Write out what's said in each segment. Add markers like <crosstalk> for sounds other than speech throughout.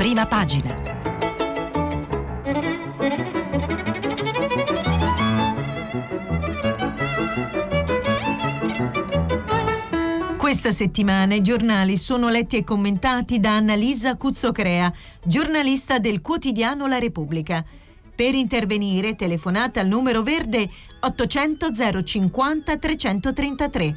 prima pagina. Questa settimana i giornali sono letti e commentati da Annalisa Cuzzocrea, giornalista del quotidiano La Repubblica. Per intervenire telefonate al numero verde 800 050 333.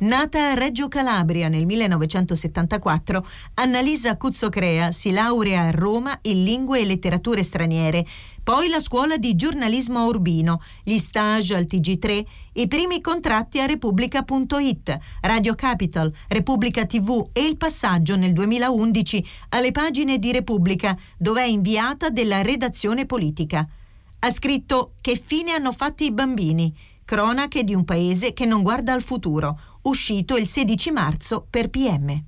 Nata a Reggio Calabria nel 1974, Annalisa Cuzzocrea si laurea a Roma in lingue e letterature straniere, poi la scuola di giornalismo a Urbino, gli stage al TG3, i primi contratti a Repubblica.it, Radio Capital, Repubblica TV e il passaggio nel 2011 alle pagine di Repubblica, dove è inviata della redazione politica. Ha scritto Che fine hanno fatto i bambini? Cronache di un paese che non guarda al futuro, uscito il 16 marzo per PM.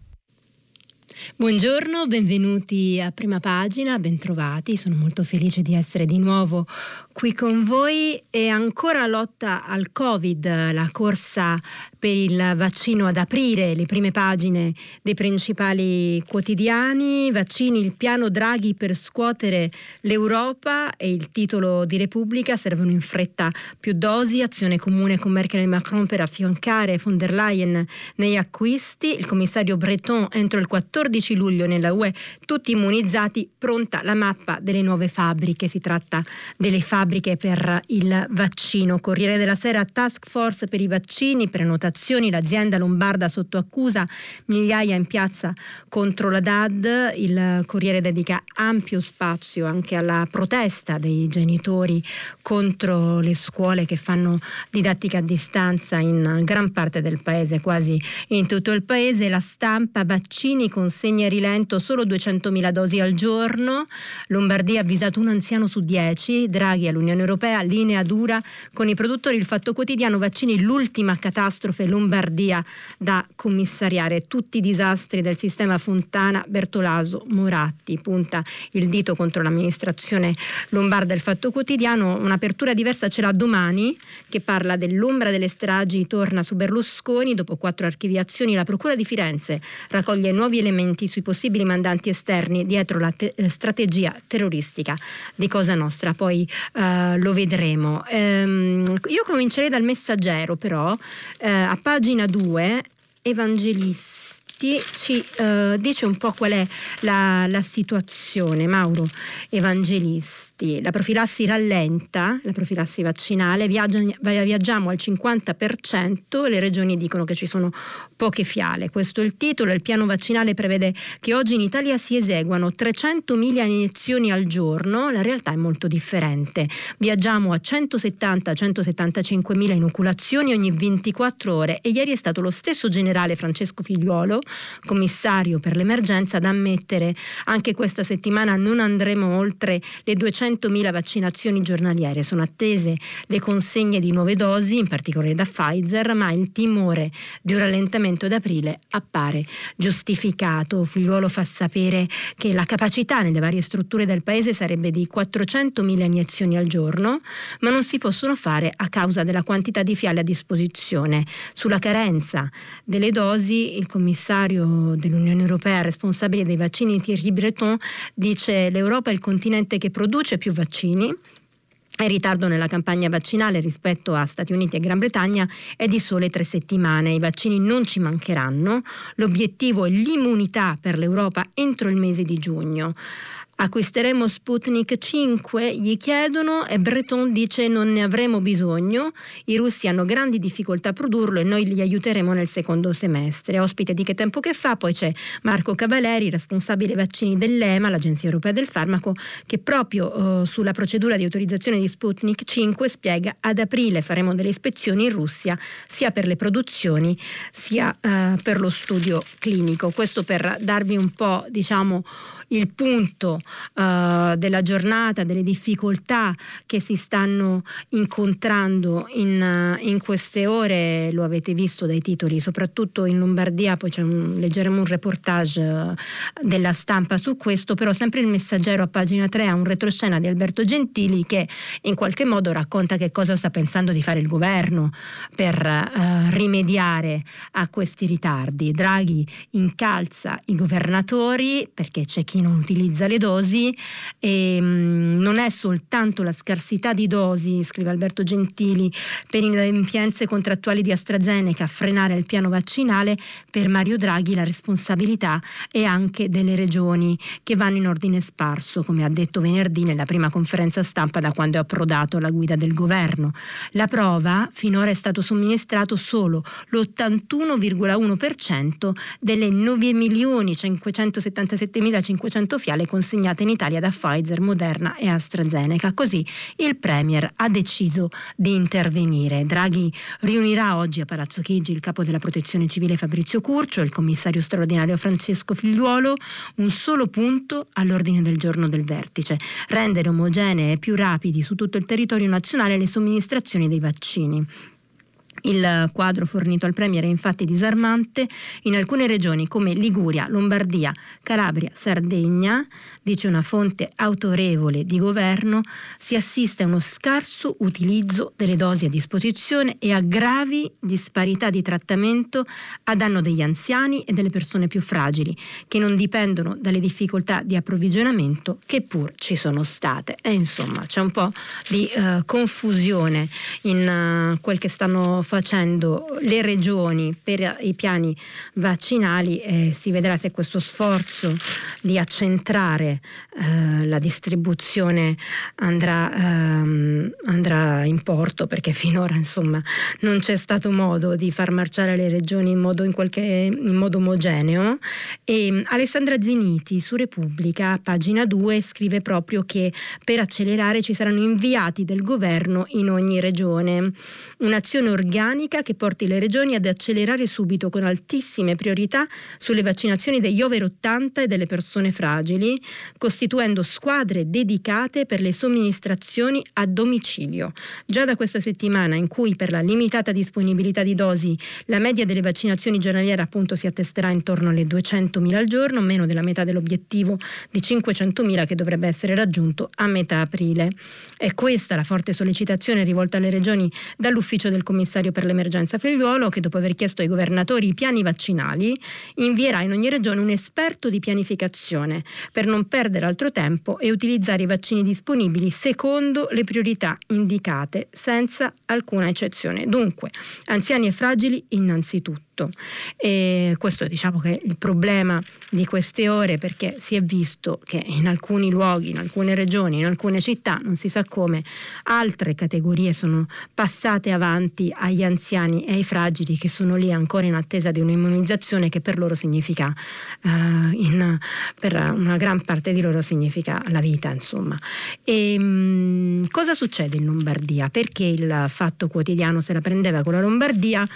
Buongiorno, benvenuti a prima pagina, bentrovati, sono molto felice di essere di nuovo qui con voi e ancora lotta al Covid, la corsa per il vaccino ad aprire le prime pagine dei principali quotidiani, vaccini, il piano Draghi per scuotere l'Europa e il titolo di Repubblica servono in fretta più dosi, azione comune con Merkel e Macron per affiancare von der Leyen nei acquisti, il commissario Breton entro il 14 luglio nella UE tutti immunizzati, pronta la mappa delle nuove fabbriche, si tratta delle fabbriche per il vaccino. Corriere della Sera Task Force per i vaccini, prenotazioni manifestazioni, l'azienda lombarda sotto accusa, migliaia in piazza contro la DAD, il Corriere dedica ampio spazio anche alla protesta dei genitori contro le scuole che fanno didattica a distanza in gran parte del paese, quasi in tutto il paese, la stampa vaccini consegna rilento solo 200.000 dosi al giorno, Lombardia ha avvisato un anziano su 10, Draghi all'Unione Europea, linea dura con i produttori, il fatto quotidiano vaccini l'ultima catastrofe catastrofe Lombardia da commissariare, tutti i disastri del sistema Fontana, Bertolaso, Moratti, punta il dito contro l'amministrazione lombarda. Il Fatto Quotidiano, un'apertura diversa ce l'ha domani che parla dell'ombra delle stragi, torna su Berlusconi, dopo quattro archiviazioni la Procura di Firenze raccoglie nuovi elementi sui possibili mandanti esterni dietro la te- eh, strategia terroristica di Cosa Nostra, poi uh, lo vedremo. Um, io comincerei dal messaggero però, uh, a pagina 2, Evangelisti ci uh, dice un po' qual è la, la situazione, Mauro Evangelisti la profilassi rallenta, la profilassi vaccinale, viaggia, viaggiamo al 50%, le regioni dicono che ci sono poche fiale. Questo è il titolo, il piano vaccinale prevede che oggi in Italia si eseguano 300.000 iniezioni al giorno, la realtà è molto differente. Viaggiamo a 170-175.000 inoculazioni ogni 24 ore e ieri è stato lo stesso generale Francesco Figliuolo, commissario per l'emergenza, ad ammettere anche questa settimana non andremo oltre le 200 100.000 vaccinazioni giornaliere. Sono attese le consegne di nuove dosi, in particolare da Pfizer, ma il timore di un rallentamento ad aprile appare giustificato. Figliuolo fa sapere che la capacità nelle varie strutture del paese sarebbe di 400.000 iniezioni al giorno, ma non si possono fare a causa della quantità di fiale a disposizione. Sulla carenza delle dosi, il commissario dell'Unione Europea responsabile dei vaccini Thierry Breton dice l'Europa è il continente che produce più vaccini. Il ritardo nella campagna vaccinale rispetto a Stati Uniti e Gran Bretagna è di sole tre settimane. I vaccini non ci mancheranno. L'obiettivo è l'immunità per l'Europa entro il mese di giugno. Acquisteremo Sputnik 5? Gli chiedono e Breton dice non ne avremo bisogno. I russi hanno grandi difficoltà a produrlo e noi li aiuteremo nel secondo semestre. Ospite di Che Tempo Che Fa poi c'è Marco Cavaleri, responsabile vaccini dell'EMA, l'Agenzia Europea del Farmaco, che proprio eh, sulla procedura di autorizzazione di Sputnik 5 spiega ad aprile faremo delle ispezioni in Russia sia per le produzioni sia eh, per lo studio clinico. Questo per darvi un po' diciamo il punto uh, della giornata, delle difficoltà che si stanno incontrando in, in, queste ore, lo avete visto dai titoli, soprattutto in Lombardia, poi un, leggeremo un reportage della stampa su questo, però sempre il messaggero a pagina 3 ha un retroscena di Alberto Gentili che in qualche modo racconta che cosa sta pensando di fare il governo per uh, rimediare a questi ritardi. Draghi incalza i governatori perché c'è chi non utilizza le dosi e mh, mm, non è soltanto la scarsità di dosi, scrive Alberto Gentili, per inadempienze contrattuali di AstraZeneca a frenare il piano vaccinale, per Mario Draghi la responsabilità è anche delle regioni che vanno in ordine sparso, come ha detto venerdì nella prima conferenza stampa da quando è approdato alla guida del governo. La prova finora è stato somministrato solo l'81,1% delle 9.577.500 fiale consegnate in Italia da Pfizer, Moderna e AstraZeneca. Così il Premier ha deciso di intervenire. Draghi riunirà oggi a Palazzo Chigi il capo della Protezione Civile Fabrizio Curcio il commissario straordinario Francesco Figliuolo. Un solo punto all'ordine del giorno del vertice: rendere omogenee e più rapidi su tutto il territorio nazionale le somministrazioni dei vaccini. Il quadro fornito al Premier è infatti disarmante. In alcune regioni come Liguria, Lombardia, Calabria, Sardegna, dice una fonte autorevole di governo, si assiste a uno scarso utilizzo delle dosi a disposizione e a gravi disparità di trattamento a danno degli anziani e delle persone più fragili, che non dipendono dalle difficoltà di approvvigionamento che pur ci sono state. E insomma c'è un po' di uh, confusione in uh, quel che stanno facendo le regioni per i piani vaccinali e si vedrà se questo sforzo di accentrare eh, la distribuzione andrà, ehm, andrà, in porto perché finora insomma non c'è stato modo di far marciare le regioni in modo, in qualche, in modo omogeneo. E Alessandra Zeniti su Repubblica pagina 2 scrive proprio che per accelerare ci saranno inviati del governo in ogni regione. Un'azione organica organica che porti le regioni ad accelerare subito con altissime priorità sulle vaccinazioni degli over 80 e delle persone fragili, costituendo squadre dedicate per le somministrazioni a domicilio. Già da questa settimana in cui per la limitata disponibilità di dosi la media delle vaccinazioni giornaliere appunto si attesterà intorno alle 200.000 al giorno, meno della metà dell'obiettivo di 500.000 che dovrebbe essere raggiunto a metà aprile. È questa la forte sollecitazione rivolta alle regioni dall'ufficio del commissario commissario per l'emergenza figliuolo che dopo aver chiesto ai governatori i piani vaccinali invierà in ogni regione un esperto di pianificazione per non perdere altro tempo e utilizzare i vaccini disponibili secondo le priorità indicate senza alcuna eccezione. Dunque, anziani e fragili innanzitutto tutto. E questo diciamo che è il problema di queste ore perché si è visto che in alcuni luoghi, in alcune regioni, in alcune città, non si sa come, altre categorie sono passate avanti agli anziani e ai fragili che sono lì ancora in attesa di un'immunizzazione che per loro significa, uh, in, per una gran parte di loro significa la vita, insomma. E, um, cosa succede in Lombardia? Perché il fatto quotidiano se la prendeva con la Lombardia?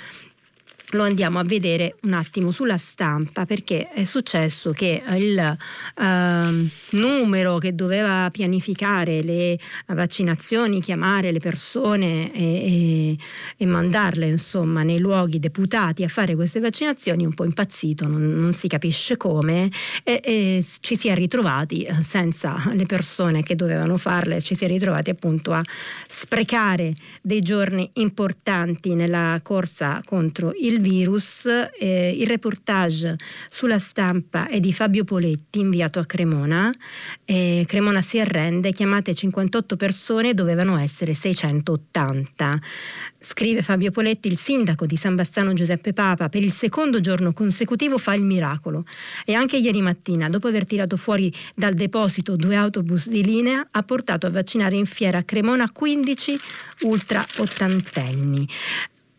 Lo andiamo a vedere un attimo sulla stampa perché è successo che il eh, numero che doveva pianificare le vaccinazioni, chiamare le persone e, e, e mandarle insomma nei luoghi deputati a fare queste vaccinazioni un po' impazzito, non, non si capisce come e, e, ci si è ritrovati eh, senza le persone che dovevano farle, ci si è ritrovati appunto a sprecare dei giorni importanti nella corsa contro il virus, eh, il reportage sulla stampa è di Fabio Poletti inviato a Cremona. Eh, Cremona si arrende, chiamate 58 persone, dovevano essere 680. Scrive Fabio Poletti, il sindaco di San Bassano Giuseppe Papa per il secondo giorno consecutivo fa il miracolo e anche ieri mattina, dopo aver tirato fuori dal deposito due autobus di linea, ha portato a vaccinare in fiera a Cremona 15 ultra ottantenni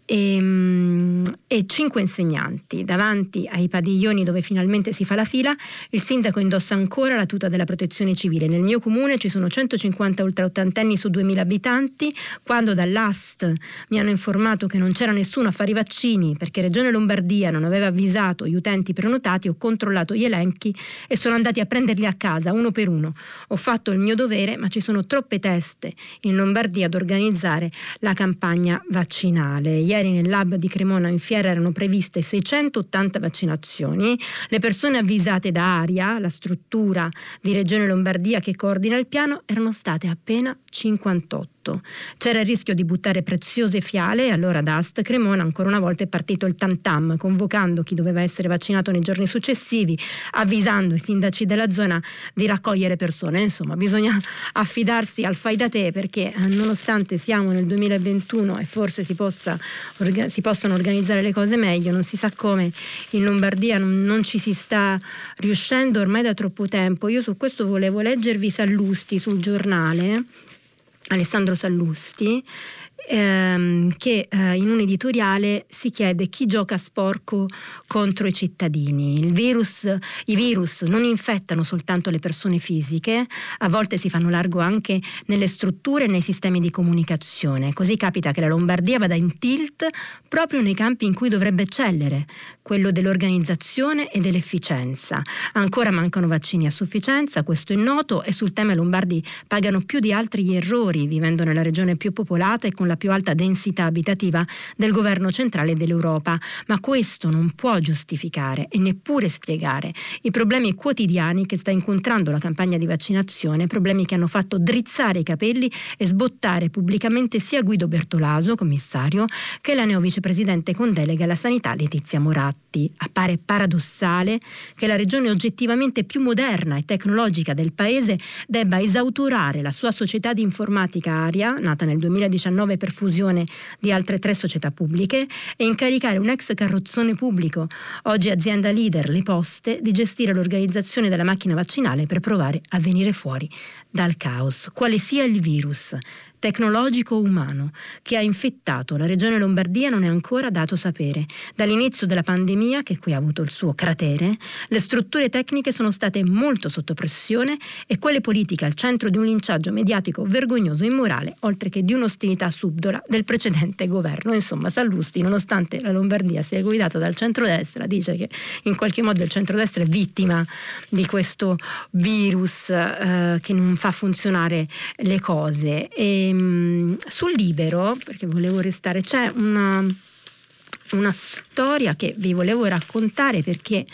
e, mm, e cinque insegnanti. Davanti ai padiglioni dove finalmente si fa la fila, il sindaco indossa ancora la tuta della protezione civile. Nel mio comune ci sono 150 ultraottantenni su 2000 abitanti. Quando dall'AST mi hanno informato che non c'era nessuno a fare i vaccini perché Regione Lombardia non aveva avvisato gli utenti prenotati, ho controllato gli elenchi e sono andati a prenderli a casa uno per uno. Ho fatto il mio dovere, ma ci sono troppe teste in Lombardia ad organizzare la campagna vaccinale ieri nel lab di Cremona in Fiera erano previste 680 vaccinazioni. Le persone avvisate da ARIA, la struttura di Regione Lombardia che coordina il piano, erano state appena 58 tutto. C'era il rischio di buttare preziose fiale e allora da Ast Cremona ancora una volta è partito il tam tam, convocando chi doveva essere vaccinato nei giorni successivi, avvisando i sindaci della zona di raccogliere persone. Insomma, bisogna <laughs> affidarsi al fai da te perché eh, nonostante siamo nel 2021 e forse si, possa, si possano organizzare le cose meglio, non si sa come in Lombardia non, non ci si sta riuscendo ormai da troppo tempo. Io su questo volevo leggervi Sallusti sul giornale Alessandro Sallusti ehm, che eh, in un editoriale si chiede chi gioca sporco contro i cittadini. Virus, I virus non infettano soltanto le persone fisiche, a volte si fanno largo anche nelle strutture e nei sistemi di comunicazione. Così capita che la Lombardia vada in tilt proprio nei campi in cui dovrebbe eccellere, quello dell'organizzazione e dell'efficienza. Ancora mancano vaccini a sufficienza, questo è noto, e sul tema i lombardi pagano più di altri gli errori, vivendo nella regione più popolata e con la più alta densità abitativa del governo centrale dell'Europa. Ma questo non può giustificare e neppure spiegare i problemi quotidiani che sta incontrando la campagna di vaccinazione, problemi che hanno fatto drizzare i capelli e sbottare pubblicamente sia Guido Bertolaso, commissario, che la neovicepresidente con delega alla sanità Letizia Moratti appare paradossale che la regione oggettivamente più moderna e tecnologica del paese debba esautorare la sua società di informatica Aria, nata nel 2019 per fusione di altre tre società pubbliche, e incaricare un ex carrozzone pubblico, oggi azienda leader, le poste, di gestire l'organizzazione della macchina vaccinale per provare a venire fuori dal caos. Quale sia il virus, tecnologico umano che ha infettato la regione Lombardia non è ancora dato sapere. Dall'inizio della pandemia, che qui ha avuto il suo cratere, le strutture tecniche sono state molto sotto pressione e quelle politiche al centro di un linciaggio mediatico vergognoso e immorale, oltre che di un'ostilità subdola del precedente governo. Insomma, Sallusti, nonostante la Lombardia sia guidata dal centrodestra, dice che in qualche modo il centrodestra è vittima di questo virus eh, che non fa funzionare le cose. E, ehm, sul libero, perché volevo restare, c'è una, una storia che vi volevo raccontare perché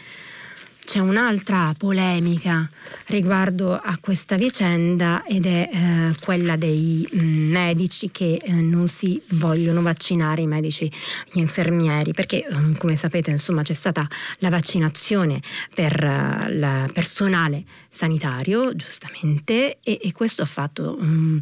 c'è un'altra polemica riguardo a questa vicenda ed è eh, quella dei mm, medici che eh, non si vogliono vaccinare, i medici, gli infermieri, perché um, come sapete insomma c'è stata la vaccinazione per il personale sanitario, giustamente, e, e questo ha fatto um,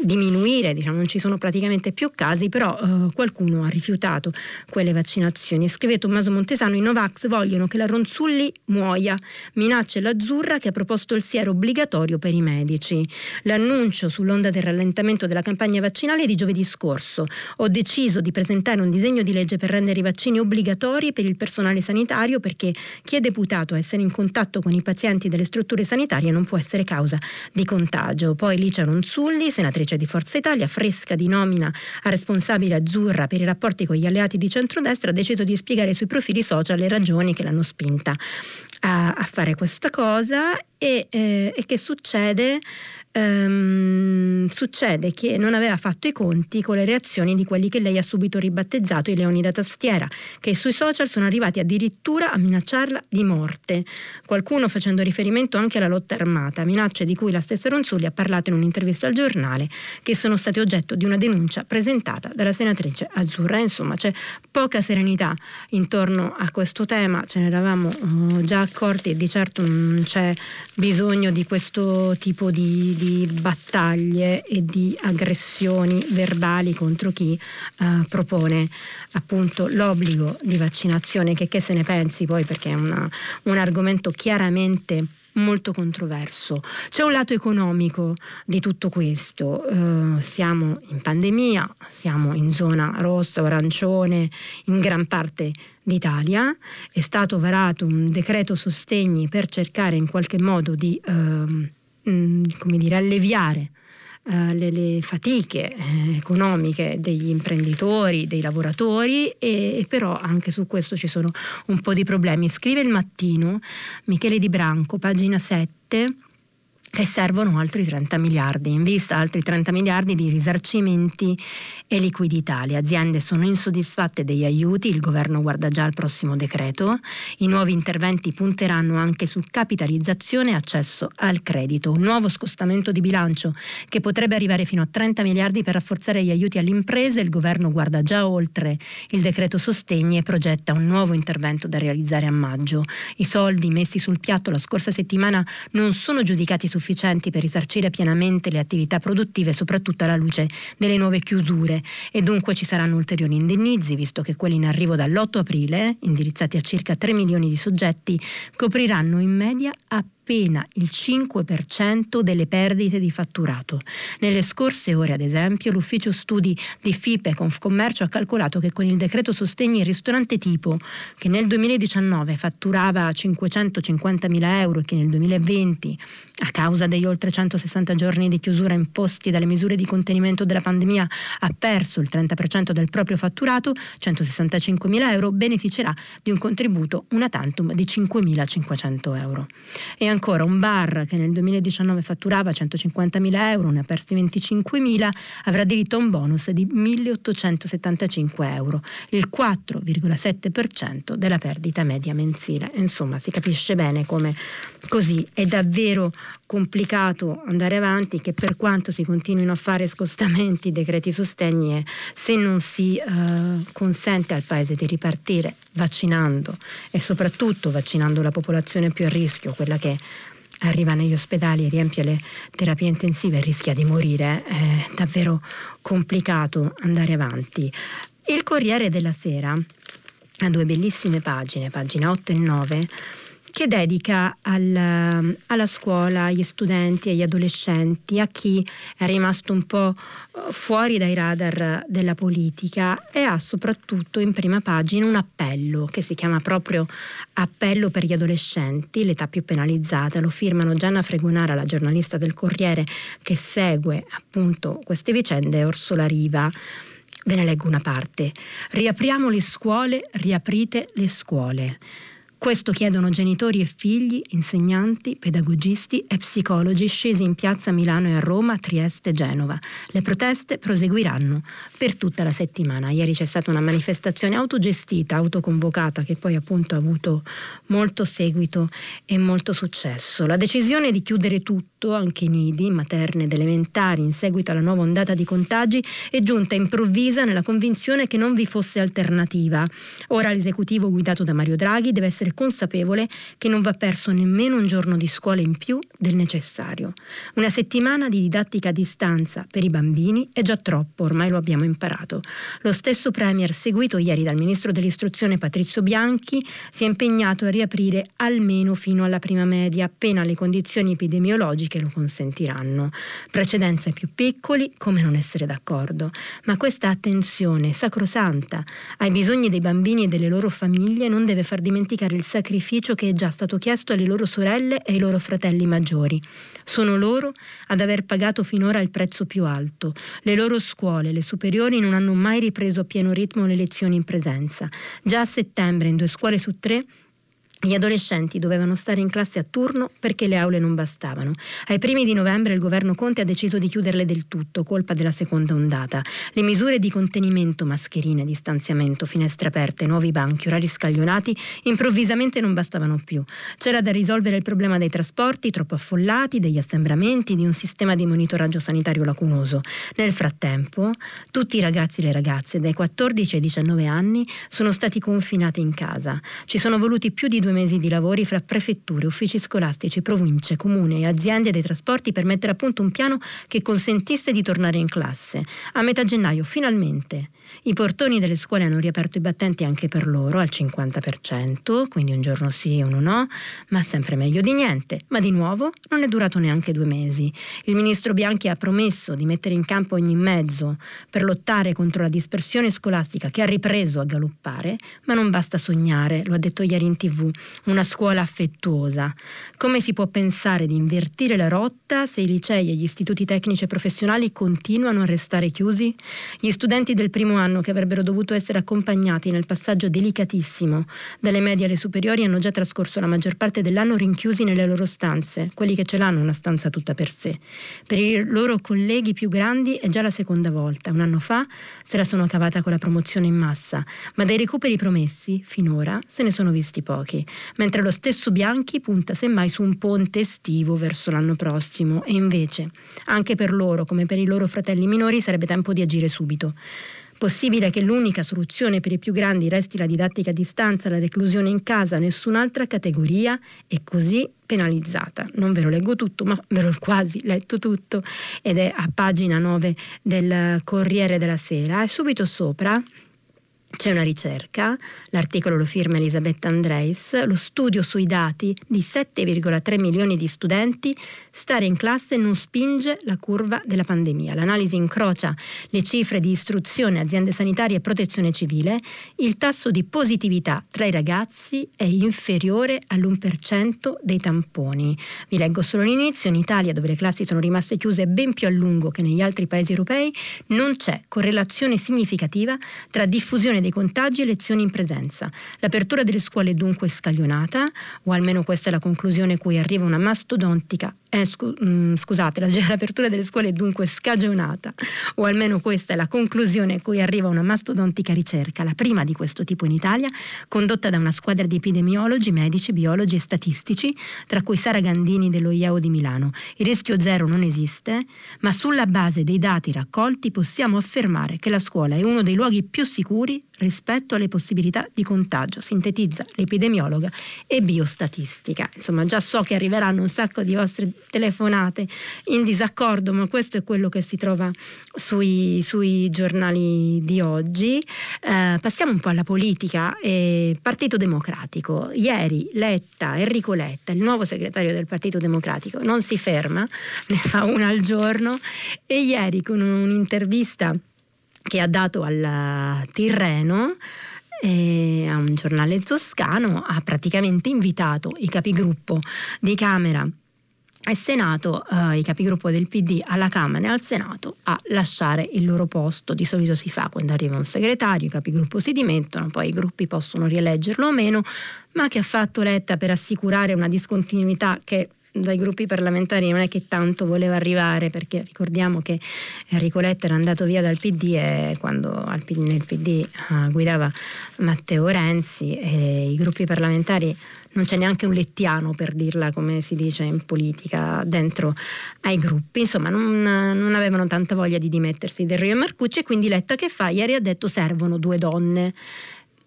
diminuire, diciamo, non ci sono praticamente più casi, però uh, qualcuno ha rifiutato quelle vaccinazioni. Scrive Tommaso Montesano, i Novax vogliono che la Ronzulli muoia noia, minacce l'azzurra che ha proposto il siero obbligatorio per i medici. L'annuncio sull'onda del rallentamento della campagna vaccinale di giovedì scorso. Ho deciso di presentare un disegno di legge per rendere i vaccini obbligatori per il personale sanitario perché chi è deputato a essere in contatto con i pazienti delle strutture sanitarie non può essere causa di contagio. Poi Licia Ronzulli, senatrice di Forza Italia, fresca di nomina a responsabile azzurra per i rapporti con gli alleati di centrodestra, ha deciso di spiegare sui profili social le ragioni che l'hanno spinta a, a fare questa cosa e, eh, e che succede ehm, succede che non aveva fatto i conti con le reazioni di quelli che lei ha subito ribattezzato i leoni da tastiera, che sui social sono arrivati addirittura a minacciarla di morte. Qualcuno facendo riferimento anche alla lotta armata, minacce di cui la stessa Ronzulli ha parlato in un'intervista al giornale, che sono state oggetto di una denuncia presentata dalla senatrice Azzurra. Insomma, c'è poca serenità intorno a questo tema, ce ne eravamo uh, già accorti e di certo non c'è bisogno di questo tipo di di battaglie e di aggressioni verbali contro chi eh, propone appunto l'obbligo di vaccinazione, che, che se ne pensi poi perché è una, un argomento chiaramente molto controverso. C'è un lato economico di tutto questo, uh, siamo in pandemia, siamo in zona rossa arancione in gran parte d'Italia, è stato varato un decreto sostegni per cercare in qualche modo di uh, come dire, alleviare Uh, le, le, fatiche eh, economiche degli imprenditori, dei lavoratori e, e, però anche su questo ci sono un po' di problemi. Scrive il mattino Michele Di Branco, pagina 7 che servono altri 30 miliardi, in vista altri 30 miliardi di risarcimenti e liquidità. Le aziende sono insoddisfatte degli aiuti, il governo guarda già al prossimo decreto, i nuovi interventi punteranno anche su capitalizzazione e accesso al credito, un nuovo scostamento di bilancio che potrebbe arrivare fino a 30 miliardi per rafforzare gli aiuti alle imprese, il governo guarda già oltre il decreto sostegni e progetta un nuovo intervento da realizzare a maggio. I soldi messi sul piatto la scorsa settimana non sono giudicati sufficienti sufficienti per risarcire pienamente le attività produttive, soprattutto alla luce delle nuove chiusure. E dunque ci saranno ulteriori indennizzi, visto che quelli in arrivo dall'8 aprile, indirizzati a circa 3 milioni di soggetti, copriranno in media appena appena il 5% delle perdite di fatturato. Nelle scorse ore, ad esempio, l'ufficio studi di FIPE Confcommercio ha calcolato che con il decreto sostegni il ristorante tipo, che nel 2019 fatturava 550 mila euro e che nel 2020, a causa degli oltre 160 giorni di chiusura imposti dalle misure di contenimento della pandemia, ha perso il 30% del proprio fatturato, 165 mila euro, beneficerà di un contributo una tantum di 5.500 euro. E ancora un bar che nel 2019 fatturava 150.000 euro, ne ha persi 25.000, avrà diritto a un bonus di 1.875 euro, il 4,7% della perdita media mensile. Insomma, si capisce bene come così è davvero complicato andare avanti, che per quanto si continuino a fare scostamenti, decreti sostegni, se non si eh, consente al Paese di ripartire vaccinando e soprattutto vaccinando la popolazione più a rischio, quella che arriva negli ospedali e riempie le terapie intensive e rischia di morire, è davvero complicato andare avanti. Il Corriere della Sera ha due bellissime pagine, pagina 8 e 9, che dedica al, alla scuola, agli studenti, agli adolescenti, a chi è rimasto un po' eh, fuori dai radar della politica e ha soprattutto in prima pagina un appello che si chiama proprio Appello per gli adolescenti, l'età più penalizzata. Lo firmano Gianna Fregonara, la giornalista del Corriere che segue appunto queste vicende, e Orsola Riva. Ve ne leggo una parte. Riapriamo le scuole, riaprite le scuole. Questo chiedono genitori e figli, insegnanti, pedagogisti e psicologi scesi in piazza Milano e a Roma, Trieste e Genova. Le proteste proseguiranno per tutta la settimana. Ieri c'è stata una manifestazione autogestita, autoconvocata, che poi appunto ha avuto molto seguito e molto successo. La decisione di chiudere tutto, anche i nidi, materne ed elementari, in seguito alla nuova ondata di contagi, è giunta improvvisa nella convinzione che non vi fosse alternativa. Ora l'esecutivo guidato da Mario Draghi deve essere consapevole che non va perso nemmeno un giorno di scuola in più del necessario. Una settimana di didattica a distanza per i bambini è già troppo, ormai lo abbiamo imparato. Lo stesso Premier, seguito ieri dal Ministro dell'Istruzione Patrizio Bianchi, si è impegnato a riaprire almeno fino alla prima media, appena le condizioni epidemiologiche lo consentiranno. Precedenza ai più piccoli, come non essere d'accordo. Ma questa attenzione sacrosanta ai bisogni dei bambini e delle loro famiglie non deve far dimenticare il sacrificio che è già stato chiesto alle loro sorelle e ai loro fratelli maggiori. Sono loro ad aver pagato finora il prezzo più alto. Le loro scuole, le superiori, non hanno mai ripreso a pieno ritmo le lezioni in presenza. Già a settembre, in due scuole su tre, gli adolescenti dovevano stare in classe a turno perché le aule non bastavano. Ai primi di novembre il governo Conte ha deciso di chiuderle del tutto, colpa della seconda ondata. Le misure di contenimento, mascherine, distanziamento, finestre aperte, nuovi banchi, orari scaglionati, improvvisamente non bastavano più. C'era da risolvere il problema dei trasporti troppo affollati, degli assembramenti, di un sistema di monitoraggio sanitario lacunoso. Nel frattempo, tutti i ragazzi e le ragazze dai 14 ai 19 anni sono stati confinati in casa. Ci sono voluti più di due mesi di lavori fra prefetture, uffici scolastici, province, comune e aziende dei trasporti per mettere a punto un piano che consentisse di tornare in classe. A metà gennaio, finalmente, I portoni delle scuole hanno riaperto i battenti anche per loro al 50%, quindi un giorno sì e uno no, ma sempre meglio di niente. Ma di nuovo non è durato neanche due mesi. Il ministro Bianchi ha promesso di mettere in campo ogni mezzo per lottare contro la dispersione scolastica che ha ripreso a galoppare, ma non basta sognare, lo ha detto ieri in tv, una scuola affettuosa. Come si può pensare di invertire la rotta se i licei e gli istituti tecnici e professionali continuano a restare chiusi? Gli studenti del primo anno che avrebbero dovuto essere accompagnati nel passaggio delicatissimo dalle medie alle superiori hanno già trascorso la maggior parte dell'anno rinchiusi nelle loro stanze, quelli che ce l'hanno una stanza tutta per sé. Per i loro colleghi più grandi è già la seconda volta. Un anno fa se la sono cavata con la promozione in massa, ma dei recuperi promessi, finora, se ne sono visti pochi, mentre lo stesso Bianchi punta semmai su un ponte estivo verso l'anno prossimo e invece, anche per loro come per i loro fratelli minori, sarebbe tempo di agire subito. Possibile che l'unica soluzione per i più grandi resti la didattica a distanza, la reclusione in casa, nessun'altra categoria è così penalizzata. Non ve lo leggo tutto, ma ve l'ho quasi letto tutto ed è a pagina 9 del Corriere della Sera e subito sopra c'è una ricerca, l'articolo lo firma Elisabetta Andreis, lo studio sui dati di 7,3 milioni di studenti, stare in classe non spinge la curva della pandemia. L'analisi incrocia le cifre di istruzione, aziende sanitarie e protezione civile. Il tasso di positività tra i ragazzi è inferiore all'1% dei tamponi. Vi leggo solo l'inizio. In Italia, dove le classi sono rimaste chiuse ben più a lungo che negli altri paesi europei, non c'è correlazione significativa tra diffusione dei contagi e lezioni in presenza. L'apertura delle scuole è dunque scaglionata, o almeno questa è la conclusione a cui arriva una mastodontica eh, scu- mh, mm, scusate, la, <laughs> l'apertura delle scuole è dunque scagionata, o almeno questa è la conclusione a cui arriva una mastodontica ricerca, la prima di questo tipo in Italia, condotta da una squadra di epidemiologi, medici, biologi e statistici, tra cui Sara Gandini dello IAO di Milano. Il rischio zero non esiste, ma sulla base dei dati raccolti possiamo affermare che la scuola è uno dei luoghi più sicuri rispetto alle possibilità di contagio, sintetizza l'epidemiologa e biostatistica. Insomma, già so che arriveranno un sacco di vostre telefonate in disaccordo, ma questo è quello che si trova sui, sui giornali di oggi. Eh, passiamo un po' alla politica. Eh, Partito Democratico. Ieri Letta, Enrico Letta, il nuovo segretario del Partito Democratico, non si ferma, <laughs> ne fa una al giorno e ieri con un'intervista che ha dato al Tirreno eh, a un giornale toscano ha praticamente invitato i capigruppo di Camera e Senato, eh, i capigruppo del PD alla Camera e al Senato a lasciare il loro posto. Di solito si fa quando arriva un segretario, i capigruppo si dimettono, poi i gruppi possono rieleggerlo o meno, ma che ha fatto Letta per assicurare una discontinuità che dai gruppi parlamentari non è che tanto voleva arrivare perché ricordiamo che Enrico Letta era andato via dal PD e quando nel PD eh, guidava Matteo Renzi e i gruppi parlamentari non c'è neanche un lettiano per dirla come si dice in politica dentro ai gruppi, insomma non, non avevano tanta voglia di dimettersi del Rio Marcucci e quindi Letta che fa? Ieri ha detto servono due donne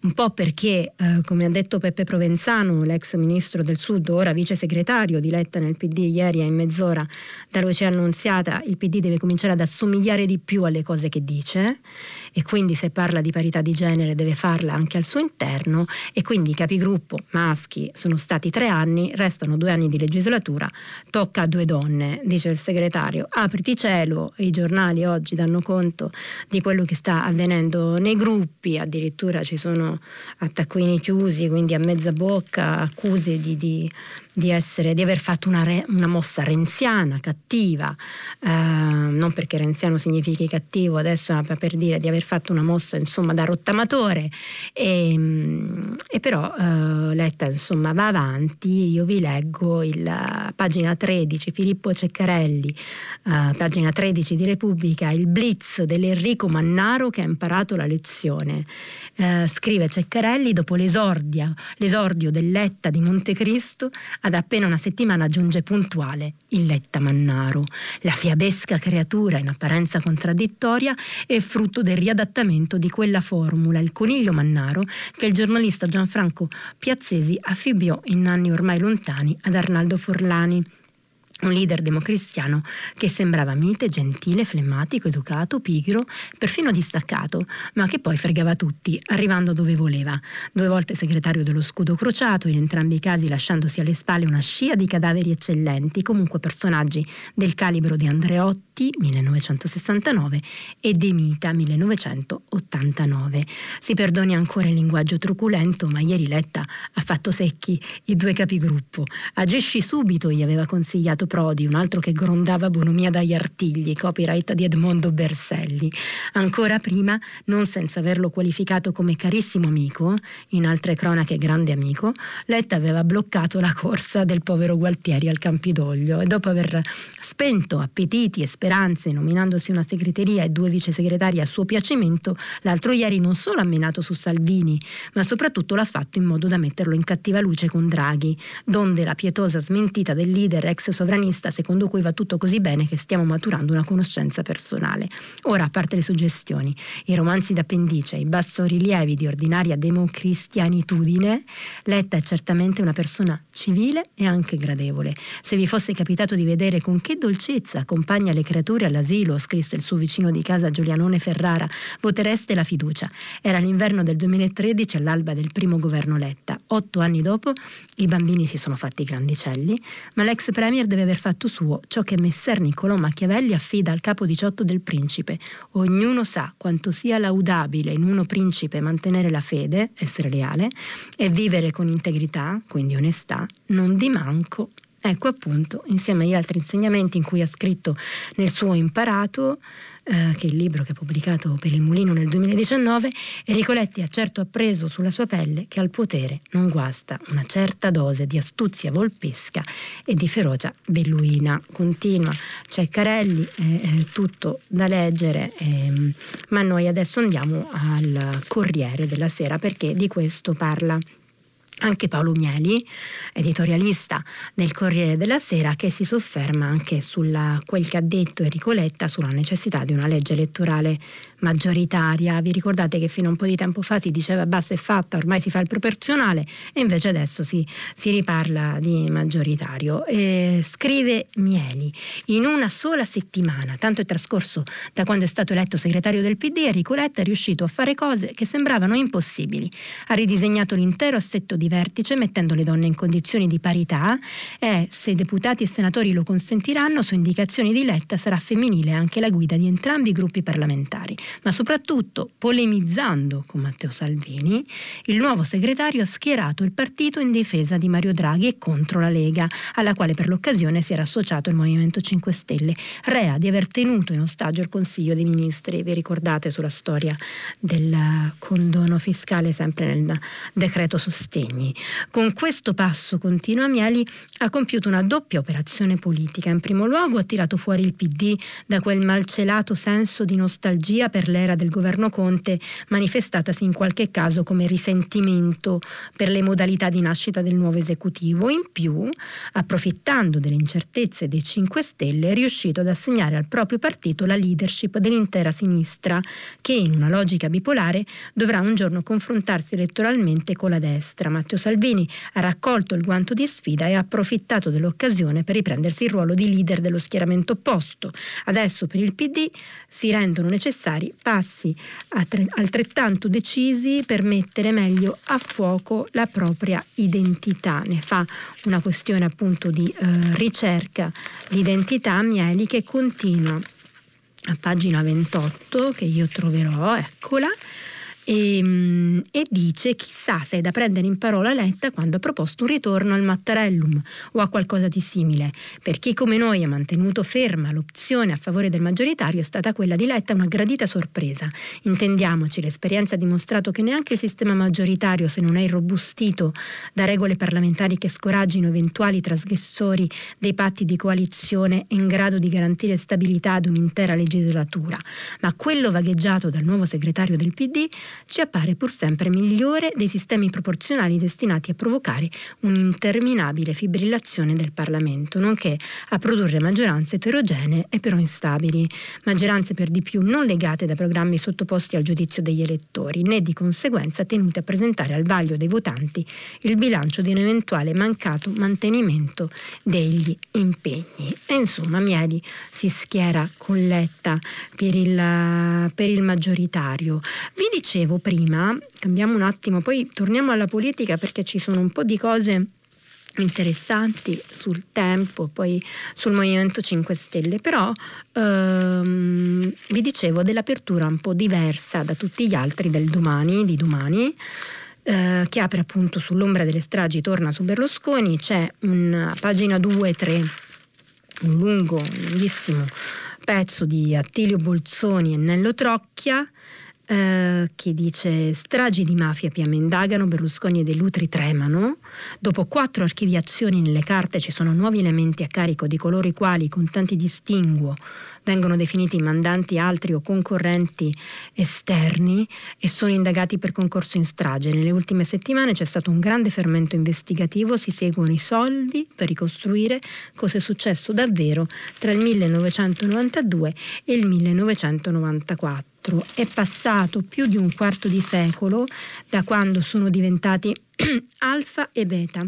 un po' perché, eh, come ha detto Peppe Provenzano, l'ex ministro del Sud, ora vice segretario di Letta nel PD, ieri in mezz'ora da Lucia Annunziata, il PD deve cominciare ad assomigliare di più alle cose che dice e quindi se parla di parità di genere deve farla anche al suo interno e quindi i capigruppo maschi sono stati tre anni, restano due anni di legislatura, tocca a due donne, dice il segretario. Apriti cielo, i giornali oggi danno conto di quello che sta avvenendo nei gruppi, addirittura ci sono attacchini chiusi, quindi a mezza bocca, accuse di, di di, essere, di aver fatto una, re, una, mossa renziana, cattiva, eh, non perché renziano significhi cattivo, adesso ma per dire di aver fatto una mossa insomma da rottamatore e, mm, e però eh, Letta insomma va avanti, io vi leggo il pagina 13 Filippo Ceccarelli, eh, pagina 13 di Repubblica, il blitz dell'Enrico Mannaro che ha imparato la lezione. Eh, scrive Ceccarelli dopo l'esordio, l'esordio del di Montecristo ad appena una settimana giunge puntuale il Letta Mannaro. La fiabesca creatura in apparenza contraddittoria è frutto del riadattamento di quella formula, il coniglio Mannaro, che il giornalista Gianfranco Piazzesi affibbiò in anni ormai lontani ad Arnaldo Forlani. Un leader democristiano che sembrava mite, gentile, flemmatico, educato, pigro, perfino distaccato, ma che poi fregava tutti, arrivando dove voleva. Due volte segretario dello scudo crociato, in entrambi i casi lasciandosi alle spalle una scia di cadaveri eccellenti, comunque personaggi del calibro di Andreotti, 1969, e De Mita, 1989. Si perdoni ancora il linguaggio truculento, ma ieri Letta ha fatto secchi i due capigruppo. Agisci subito, gli aveva consigliato Prodi, un altro che grondava bonomia dagli artigli, copyright di Edmondo Berselli. Ancora prima, non senza averlo qualificato come carissimo amico, in altre cronache grande amico, Letta aveva bloccato la corsa del povero Gualtieri al Campidoglio e dopo aver spento appetiti e speranze nominandosi una segreteria e due vice segretari a suo piacimento, l'altro ieri non solo ha menato su Salvini, ma soprattutto l'ha fatto in modo da metterlo in cattiva luce con Draghi, donde la pietosa smentita del leader ex sovranista sovranista secondo cui va tutto così bene che stiamo maturando una conoscenza personale. Ora, a parte le suggestioni, i romanzi d'appendice, i bassorilievi di ordinaria democristianitudine, Letta è certamente una persona civile e anche gradevole. Se vi fosse capitato di vedere con che dolcezza accompagna le creature all'asilo, scrisse il suo vicino di casa Giulianone Ferrara, votereste la fiducia. Era l'inverno del 2013 all'alba del primo governo Letta. Otto anni dopo i bambini si sono fatti grandicelli, ma l'ex premier deve aver fatto suo ciò che Messer Niccolò Machiavelli affida al capo 18 del principe. Ognuno sa quanto sia laudabile in uno principe mantenere la fede, essere leale, e vivere con integrità, quindi onestà, non di manco. Ecco appunto, insieme agli altri insegnamenti in cui ha scritto nel suo imparato, eh, che è il libro che ha pubblicato per il Mulino nel 2019, Enrico Letti ha certo appreso sulla sua pelle che al potere non guasta una certa dose di astuzia volpesca e di ferocia belluina. Continua Ceccarelli, eh, tutto da leggere, eh, ma noi adesso andiamo al Corriere della Sera perché di questo parla anche Paolo Mieli, editorialista del Corriere della Sera, che si sofferma anche su quel che ha detto Enrico Letta sulla necessità di una legge elettorale maggioritaria. Vi ricordate che fino a un po' di tempo fa si diceva basta è fatta, ormai si fa il proporzionale e invece adesso si, si riparla di maggioritario. E scrive Mieli, in una sola settimana, tanto è trascorso da quando è stato eletto segretario del PD, Enrico Letta è riuscito a fare cose che sembravano impossibili. Ha ridisegnato l'intero assetto di vertice mettendo le donne in condizioni di parità. E, se deputati e senatori lo consentiranno, su indicazioni di Letta sarà femminile anche la guida di entrambi i gruppi parlamentari. Ma soprattutto polemizzando con Matteo Salvini, il nuovo segretario ha schierato il partito in difesa di Mario Draghi e contro la Lega, alla quale per l'occasione si era associato il Movimento 5 Stelle, rea di aver tenuto in ostaggio il Consiglio dei Ministri. Vi ricordate sulla storia del condono fiscale sempre nel decreto sostegni. Con questo passo, continua Mieli, ha compiuto una doppia operazione politica. In primo luogo ha tirato fuori il PD da quel malcelato senso di nostalgia per l'era del governo Conte, manifestatasi in qualche caso come risentimento per le modalità di nascita del nuovo esecutivo. In più, approfittando delle incertezze dei 5 Stelle, è riuscito ad assegnare al proprio partito la leadership dell'intera sinistra, che in una logica bipolare dovrà un giorno confrontarsi elettoralmente con la destra. Matteo Salvini ha raccolto il guanto di sfida e ha approfittato dell'occasione per riprendersi il ruolo di leader dello schieramento opposto. Adesso per il PD si rendono necessari passi altrettanto decisi per mettere meglio a fuoco la propria identità. Ne fa una questione appunto di eh, ricerca di Mieli che continua a pagina 28 che io troverò, eccola e, ehm, e, dice chissà se è da prendere in parola Letta quando ha proposto un ritorno al Mattarellum o a qualcosa di simile. Per chi come noi ha mantenuto ferma l'opzione a favore del maggioritario è stata quella di Letta una gradita sorpresa. Intendiamoci, l'esperienza ha dimostrato che neanche il sistema maggioritario, se non è irrobustito da regole parlamentari che scoraggino eventuali trasgressori dei patti di coalizione, è in grado di garantire stabilità ad un'intera legislatura. Ma quello vagheggiato dal nuovo segretario del PD ci appare pur sempre migliore dei sistemi proporzionali destinati a provocare un'interminabile fibrillazione del Parlamento, nonché a produrre maggioranze eterogenee e però instabili, maggioranze per di più non legate da programmi sottoposti al giudizio degli elettori, né di conseguenza tenute a presentare al vaglio dei votanti il bilancio di un eventuale mancato mantenimento degli impegni. E insomma Mieli si schiera con Letta per il, per il maggioritario. Vi dicevo prima, cambiamo un attimo, poi torniamo alla politica perché ci sono un po' di cose interessanti sul tempo, poi sul Movimento 5 Stelle, però ehm, vi dicevo dell'apertura un po' diversa da tutti gli altri del domani, di domani. Eh, che apre appunto sull'ombra delle stragi, torna su Berlusconi, c'è una pagina 2 3, un lungo, lunghissimo pezzo di Attilio Bolzoni e Nello Trocchia eh, che dice stragi di mafia Piame indagano, Berlusconi e De Lutri tremano, dopo quattro archiviazioni nelle carte ci sono nuovi elementi a carico di coloro i quali con tanti distinguo vengono definiti mandanti altri o concorrenti esterni e sono indagati per concorso in strage. Nelle ultime settimane c'è stato un grande fermento investigativo, si seguono i soldi per ricostruire cosa è successo davvero tra il 1992 e il 1994. È passato più di un quarto di secolo da quando sono diventati <clears throat> alfa e beta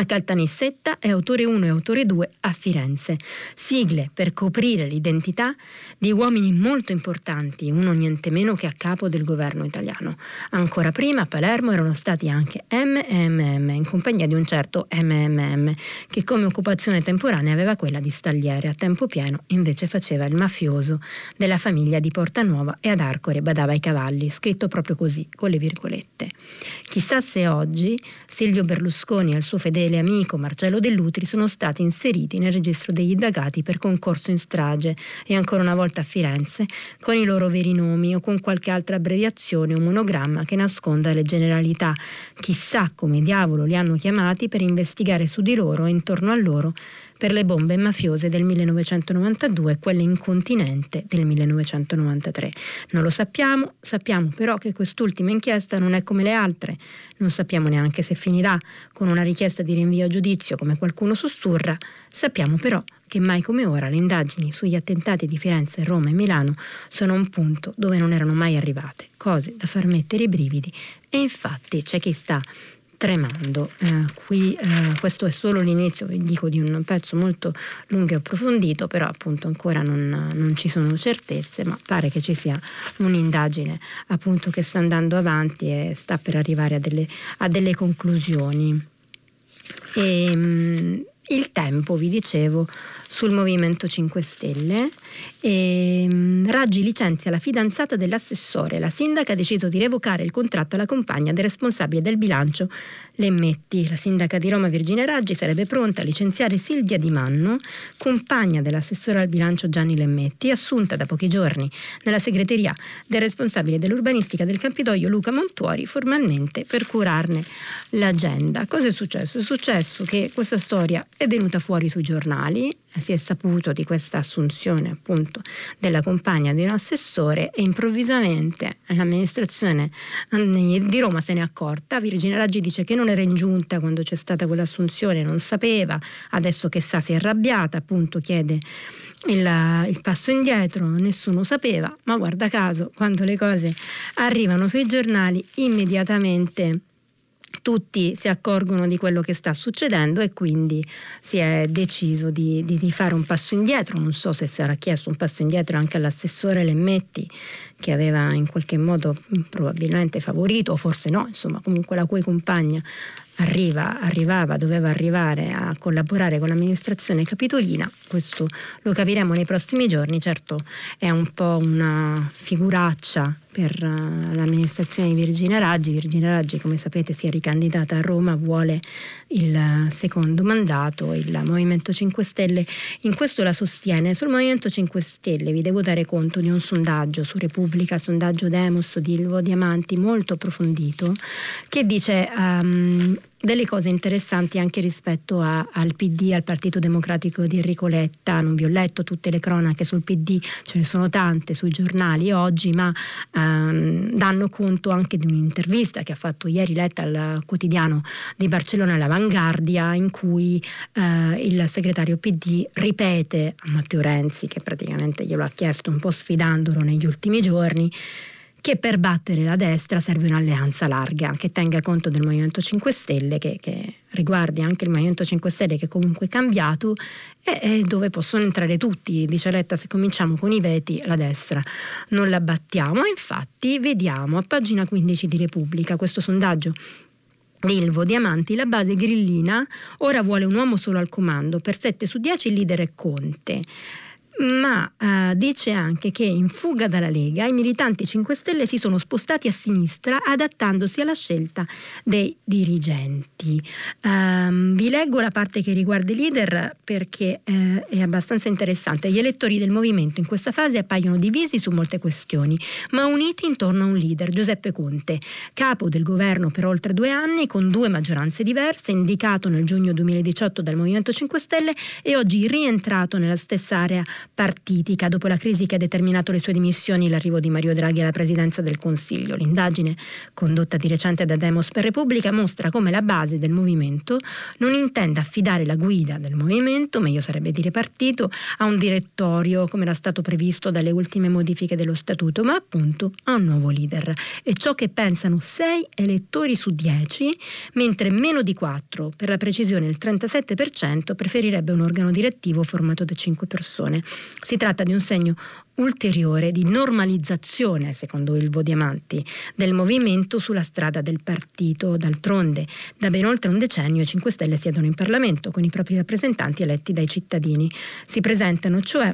a Caltanissetta è autore 1 e autore 2 a Firenze. Sigle per coprire l'identità di uomini molto importanti, uno niente meno che a capo del governo italiano. Ancora prima a Palermo erano stati anche M e in compagnia di un certo MMM, che come occupazione temporanea aveva quella di stagliere, a tempo pieno invece faceva il mafioso della famiglia di Portanuova e ad Arcore badava ai cavalli, scritto proprio così, con le virgolette. Chissà se oggi Silvio Berlusconi e il suo fedele fedele amico Marcello Dell'Utri sono stati inseriti nel registro degli indagati per concorso in strage e ancora una volta a Firenze con i loro veri nomi o con qualche altra abbreviazione o monogramma che nasconda le generalità. Chissà come diavolo li hanno chiamati per investigare su di loro e intorno a loro per le bombe mafiose del 1992 e quelle in continente del 1993. Non lo sappiamo, sappiamo però che quest'ultima inchiesta non è come le altre, non sappiamo neanche se finirà con una richiesta di rinvio a giudizio come qualcuno sussurra, sappiamo però che mai come ora le indagini sugli attentati di Firenze, Roma e Milano sono un punto dove non erano mai arrivate, cose da far mettere i brividi. E infatti c'è chi sta tremando. Eh, qui eh, questo è solo l'inizio, vi dico, di un pezzo molto lungo e approfondito, però appunto ancora non, non, ci sono certezze, ma pare che ci sia un'indagine appunto che sta andando avanti e sta per arrivare a delle, a delle conclusioni. E, mh, mm, il tempo, vi dicevo, sul Movimento 5 Stelle. E, um, Raggi licenzia la fidanzata dell'assessore. La sindaca ha deciso di revocare il contratto alla compagna del responsabile del bilancio Lemmetti. La sindaca di Roma Virginia Raggi sarebbe pronta a licenziare Silvia Di Manno, compagna dell'assessore al bilancio Gianni Lemmetti, assunta da pochi giorni nella segreteria del responsabile dell'urbanistica del Campidoglio Luca Montuori, formalmente per curarne l'agenda. Cosa è successo? È successo che questa storia è venuta fuori sui giornali, si è saputo di questa assunzione appunto della compagna di un assessore e improvvisamente l'amministrazione di Roma se n'è accorta. Virginia Raggi dice che non era in giunta quando c'è stata quell'assunzione, non sapeva, adesso che sa si è arrabbiata, appunto chiede il, il, passo indietro, nessuno sapeva, ma guarda caso, quando le cose arrivano sui giornali, immediatamente tutti si accorgono di quello che sta succedendo e quindi si è deciso di, di, di, fare un passo indietro. Non so se sarà chiesto un passo indietro anche all'assessore Lemmetti, che aveva in qualche modo probabilmente favorito, o forse no, insomma, comunque la cui compagna arriva, arrivava, doveva arrivare a collaborare con l'amministrazione capitolina, questo lo capiremo nei prossimi giorni, certo è un po' una figuraccia per uh, l'amministrazione di Virginia Raggi. Virginia Raggi, come sapete, si è ricandidata a Roma, vuole il secondo mandato, il Movimento 5 Stelle in questo la sostiene. Sul Movimento 5 Stelle vi devo dare conto di un sondaggio su Repubblica, sondaggio Demos di Ilvo Diamanti molto approfondito, che dice um, delle cose interessanti anche rispetto a, al PD, al Partito Democratico di Enrico Letta. Non vi ho letto tutte le cronache sul PD, ce ne sono tante sui giornali oggi, ma ehm, danno conto anche di un'intervista che ha fatto ieri Letta al quotidiano di Barcellona, l'Avanguardia, in cui eh, il segretario PD ripete a Matteo Renzi, che praticamente glielo ha chiesto un po' sfidandolo negli ultimi giorni, che per battere la destra serve un'alleanza larga che tenga conto del Movimento 5 Stelle, che, che riguardi anche il Movimento 5 Stelle che è comunque è cambiato e, e, dove possono entrare tutti. Dice Letta se cominciamo con i veti la destra non la battiamo. Infatti vediamo a pagina 15 di Repubblica questo sondaggio Ilvo Diamanti, la base grillina ora vuole un uomo solo al comando, per 7 su 10 il leader è Conte ma eh, dice anche che in fuga dalla Lega i militanti 5 Stelle si sono spostati a sinistra adattandosi alla scelta dei dirigenti. Um, vi leggo la parte che riguarda i leader perché eh, è abbastanza interessante. Gli elettori del movimento in questa fase appaiono divisi su molte questioni, ma uniti intorno a un leader, Giuseppe Conte, capo del governo per oltre due anni con due maggioranze diverse, indicato nel giugno 2018 dal Movimento 5 Stelle e oggi rientrato nella stessa area partitica dopo la crisi che ha determinato le sue dimissioni e l'arrivo di Mario Draghi alla presidenza del Consiglio. L'indagine condotta di recente da Demos per Repubblica mostra come la base del movimento non intenda affidare la guida del movimento, meglio sarebbe dire partito, a un direttorio come era stato previsto dalle ultime modifiche dello statuto, ma appunto a un nuovo leader. E ciò che pensano 6 elettori su 10, mentre meno di 4, per la precisione il 37%, preferirebbe un organo direttivo formato da 5 persone. Si tratta di un segno ulteriore di normalizzazione, secondo Ilvo Diamanti, del movimento sulla strada del partito. D'altronde, da ben oltre un decennio i 5 Stelle siedono in Parlamento con i propri rappresentanti eletti dai cittadini. Si presentano cioè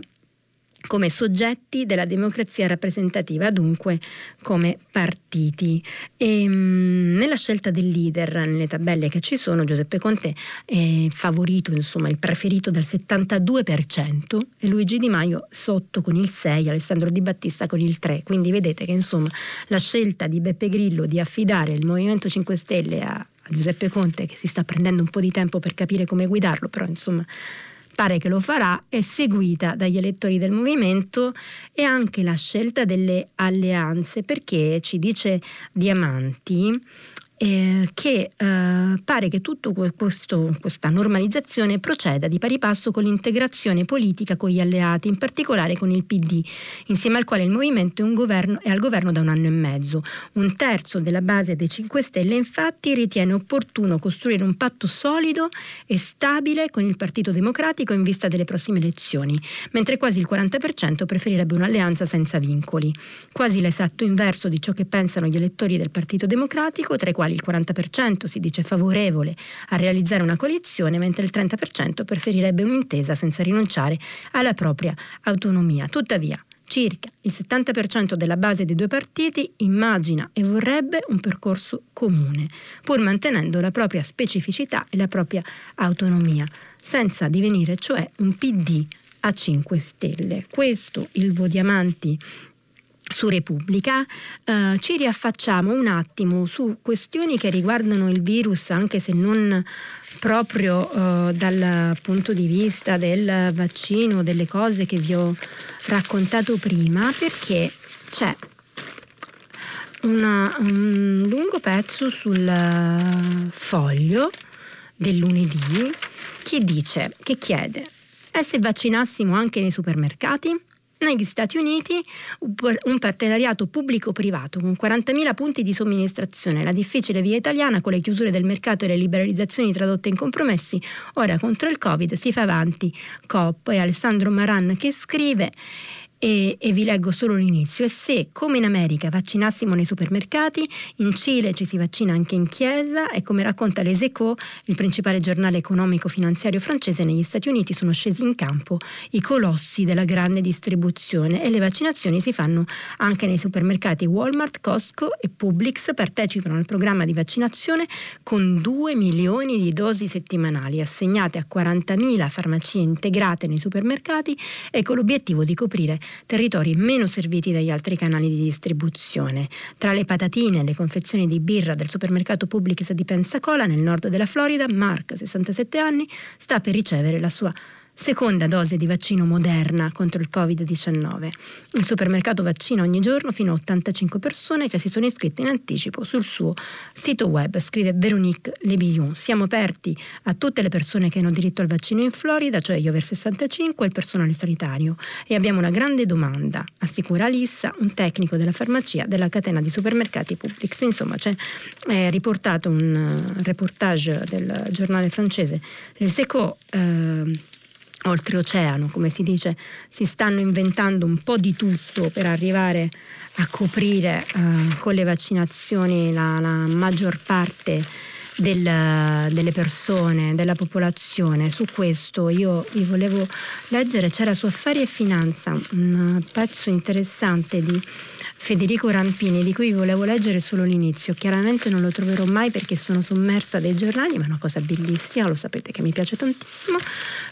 come soggetti della democrazia rappresentativa, dunque come partiti. E, mh, nella scelta del leader, nelle tabelle che ci sono, Giuseppe Conte è favorito, insomma, il preferito dal 72% e Luigi Di Maio sotto con il 6, Alessandro Di Battista con il 3. Quindi vedete che insomma la scelta di Beppe Grillo di affidare il Movimento 5 Stelle a, a Giuseppe Conte, che si sta prendendo un po' di tempo per capire come guidarlo, però insomma pare che lo farà, è seguita dagli elettori del movimento e anche la scelta delle alleanze, perché ci dice Diamanti eh, che eh, pare che tutta questa normalizzazione proceda di pari passo con l'integrazione politica con gli alleati, in particolare con il PD, insieme al quale il movimento è, governo, è al governo da un anno e mezzo. Un terzo della base dei 5 Stelle infatti ritiene opportuno costruire un patto solido e stabile con il Partito Democratico in vista delle prossime elezioni, mentre quasi il 40% preferirebbe un'alleanza senza vincoli, quasi l'esatto inverso di ciò che pensano gli elettori del Partito Democratico, tra i quali quali il 40% si dice favorevole a realizzare una coalizione, mentre il 30% preferirebbe un'intesa senza rinunciare alla propria autonomia. Tuttavia, circa il 70% della base dei due partiti immagina e vorrebbe un percorso comune, pur mantenendo la propria specificità e la propria autonomia, senza divenire cioè un PD a 5 stelle. Questo il Vodiamanti su Repubblica, eh, ci riaffacciamo un attimo su questioni che riguardano il virus, anche se non proprio eh, dal punto di vista del vaccino, delle cose che vi ho raccontato prima, perché c'è una, un lungo pezzo sul foglio del lunedì che dice, che chiede, e se vaccinassimo anche nei supermercati? Negli Stati Uniti un partenariato pubblico-privato con 40.000 punti di somministrazione, la difficile via italiana con le chiusure del mercato e le liberalizzazioni tradotte in compromessi, ora contro il Covid si fa avanti. COP e Alessandro Maran che scrive e, e, vi leggo solo l'inizio. E se, come in America, vaccinassimo nei supermercati, in Cile ci si vaccina anche in chiesa e come racconta Les Echos, il principale giornale economico-finanziario francese, negli Stati Uniti sono scesi in campo i colossi della grande distribuzione e le vaccinazioni si fanno anche nei supermercati Walmart, Costco e Publix partecipano al programma di vaccinazione con 2 milioni di dosi settimanali assegnate a 40.000 farmacie integrate nei supermercati e con l'obiettivo di coprire territori meno serviti dagli altri canali di distribuzione. Tra le patatine e le confezioni di birra del supermercato Publix di Pensacola, nel nord della Florida, Mark, 67 anni, sta per ricevere la sua seconda dose di vaccino moderna contro il Covid-19. Il supermercato vaccina ogni giorno fino a 85 persone che si sono iscritte in anticipo sul suo sito web, scrive Veronique Lebillon. Siamo aperti a tutte le persone che hanno diritto al vaccino in Florida, cioè gli over 65 e il personale sanitario, e abbiamo una grande domanda, assicura Alissa, un tecnico della farmacia della catena di supermercati Publix. Insomma, c'è è riportato un reportage del giornale francese Le Seco eh, oltreoceano, come si dice, si stanno inventando un po' di tutto per arrivare a coprire uh, con le vaccinazioni la, la maggior parte del, delle persone, della popolazione. Su questo io vi volevo leggere, c'era su Affari e Finanza un pezzo interessante di Federico Rampini, di cui volevo leggere solo l'inizio. Chiaramente non lo troverò mai perché sono sommersa dai giornali, ma è una cosa bellissima, lo sapete che mi piace tantissimo,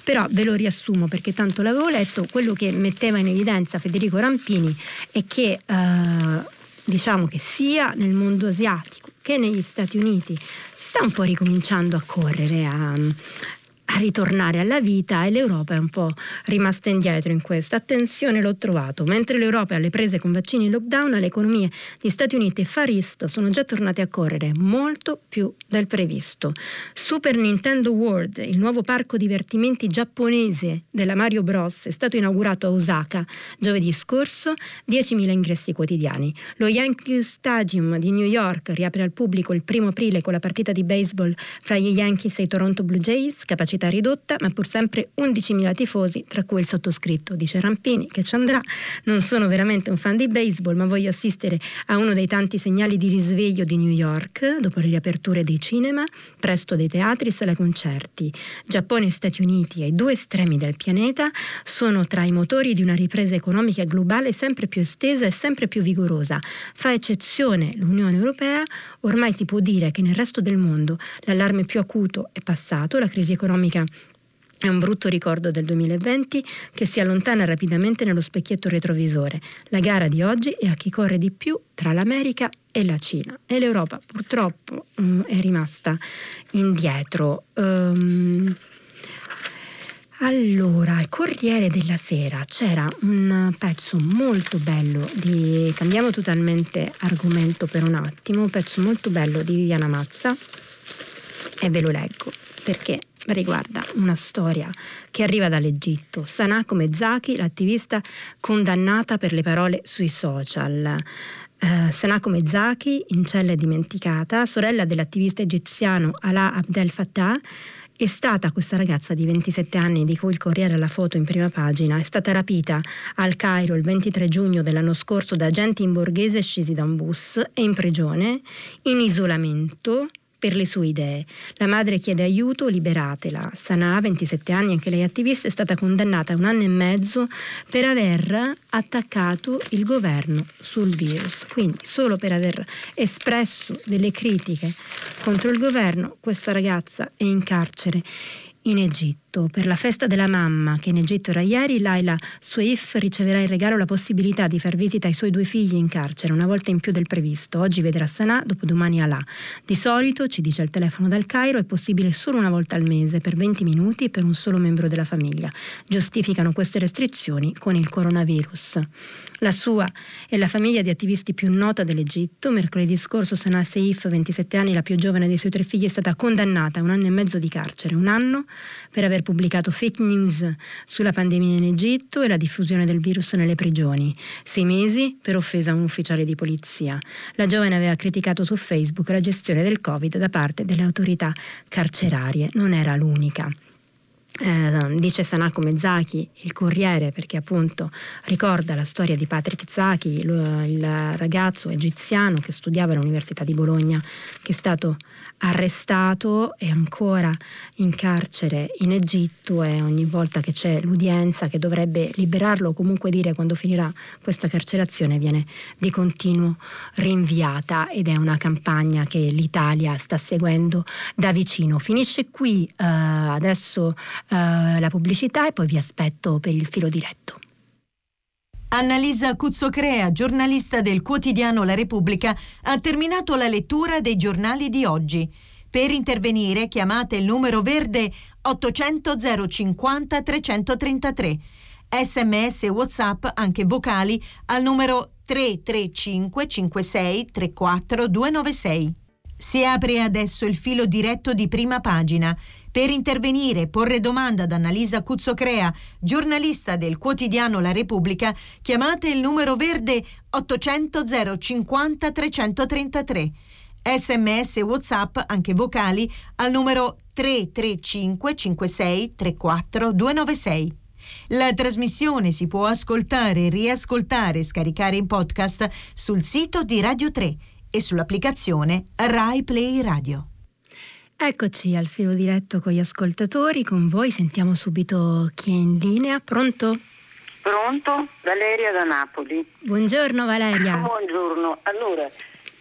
però ve lo riassumo perché tanto l'avevo letto. Quello che metteva in evidenza Federico Rampini è che eh, diciamo che sia nel mondo asiatico che negli Stati Uniti si sta un po' ricominciando a correre, a, a ritornare alla vita e l'Europa è un po' rimasta indietro in questo. Attenzione, l'ho trovato. Mentre l'Europa è alle prese con vaccini in lockdown, le economie di Stati Uniti e Far East sono già tornate a correre molto più del previsto. Super Nintendo World, il nuovo parco divertimenti giapponese della Mario Bros, è stato inaugurato a Osaka giovedì scorso, 10.000 ingressi quotidiani. Lo Yankee Stadium di New York riapre al pubblico il primo aprile con la partita di baseball fra gli Yankees e i Toronto Blue Jays, capacità capacità ridotta, ma pur sempre 11.000 tifosi, tra cui il sottoscritto, dice Rampini, che ci andrà. Non sono veramente un fan di baseball, ma voglio assistere a uno dei tanti segnali di risveglio di New York, dopo le riaperture dei cinema, presto dei teatri e sale concerti. Giappone e Stati Uniti, ai due estremi del pianeta, sono tra i motori di una ripresa economica globale sempre più estesa e sempre più vigorosa. Fa eccezione l'Unione Europea, ormai si può dire che nel resto del mondo l'allarme più acuto è passato, la crisi economica economica è un brutto ricordo del 2020 che si allontana rapidamente nello specchietto retrovisore. La gara di oggi è a chi corre di più tra l'America e la Cina e l'Europa purtroppo um, è rimasta indietro. Um, allora, Corriere della Sera c'era un pezzo molto bello di cambiamo totalmente argomento per un attimo, un pezzo molto bello di Viviana Mazza e ve lo leggo perché riguarda una storia che arriva dall'Egitto. Sanako Mezaki, l'attivista condannata per le parole sui social. Uh, Sanako Mezaki, in cella dimenticata, sorella dell'attivista egiziano Alaa Abdel Fattah, è stata questa ragazza di 27 anni di cui il Corriere ha la foto in prima pagina, è stata rapita al Cairo il 23 giugno dell'anno scorso da agenti in borghese scesi da un bus e in prigione, in isolamento, per le sue idee. La madre chiede aiuto, liberatela. Sanaa, 27 anni, anche lei attivista, è stata condannata a un anno e mezzo per aver attaccato il governo sul virus. Quindi solo per aver espresso delle critiche contro il governo, questa ragazza è in carcere in Egitto. Per la festa della mamma, che in Egitto era ieri, Laila Sueif riceverà in regalo la possibilità di far visita ai suoi due figli in carcere, una volta in più del previsto. Oggi vedrà Sanà, dopodomani Alà. Di solito, ci dice il telefono dal Cairo, è possibile solo una volta al mese, per 20 minuti, per un solo membro della famiglia. Giustificano queste restrizioni con il coronavirus. La sua è la famiglia di attivisti più nota dell'Egitto. Mercoledì scorso Sanaa Seif, 27 anni, la più giovane dei suoi tre figli, è stata condannata a un anno e mezzo di carcere. Un anno per aver pubblicato fake news sulla pandemia in Egitto e la diffusione del virus nelle prigioni. Sei mesi per offesa a un ufficiale di polizia. La giovane aveva criticato su Facebook la gestione del Covid da parte delle autorità carcerarie. Non era l'unica. Eh, dice Sanako Mezaki, il Corriere, perché appunto ricorda la storia di Patrick Zaki, lo, il ragazzo egiziano che studiava all'Università di Bologna, che è stato arrestato e ancora in carcere in Egitto e ogni volta che c'è l'udienza che dovrebbe liberarlo o comunque dire quando finirà questa carcerazione viene di continuo rinviata ed è una campagna che l'Italia sta seguendo da vicino. Finisce qui uh, adesso uh, la pubblicità e poi vi aspetto per il filo diretto. Annalisa Cuzzocrea, giornalista del quotidiano La Repubblica, ha terminato la lettura dei giornali di oggi. Per intervenire chiamate il numero verde 800 050 333. Sms e WhatsApp anche vocali al numero 335 56 34 296. Si apre adesso il filo diretto di prima pagina. Per intervenire e porre domanda ad Annalisa Cuzzocrea, giornalista del quotidiano La Repubblica, chiamate il numero verde 800 050 333. Sms e WhatsApp, anche vocali, al numero 335 56 34 296. La trasmissione si può ascoltare, riascoltare e scaricare in podcast sul sito di Radio 3 e sull'applicazione Rai Play Radio. Eccoci al filo diretto con gli ascoltatori, con voi sentiamo subito chi è in linea. Pronto? Pronto? Valeria da Napoli. Buongiorno Valeria. Buongiorno. Allora,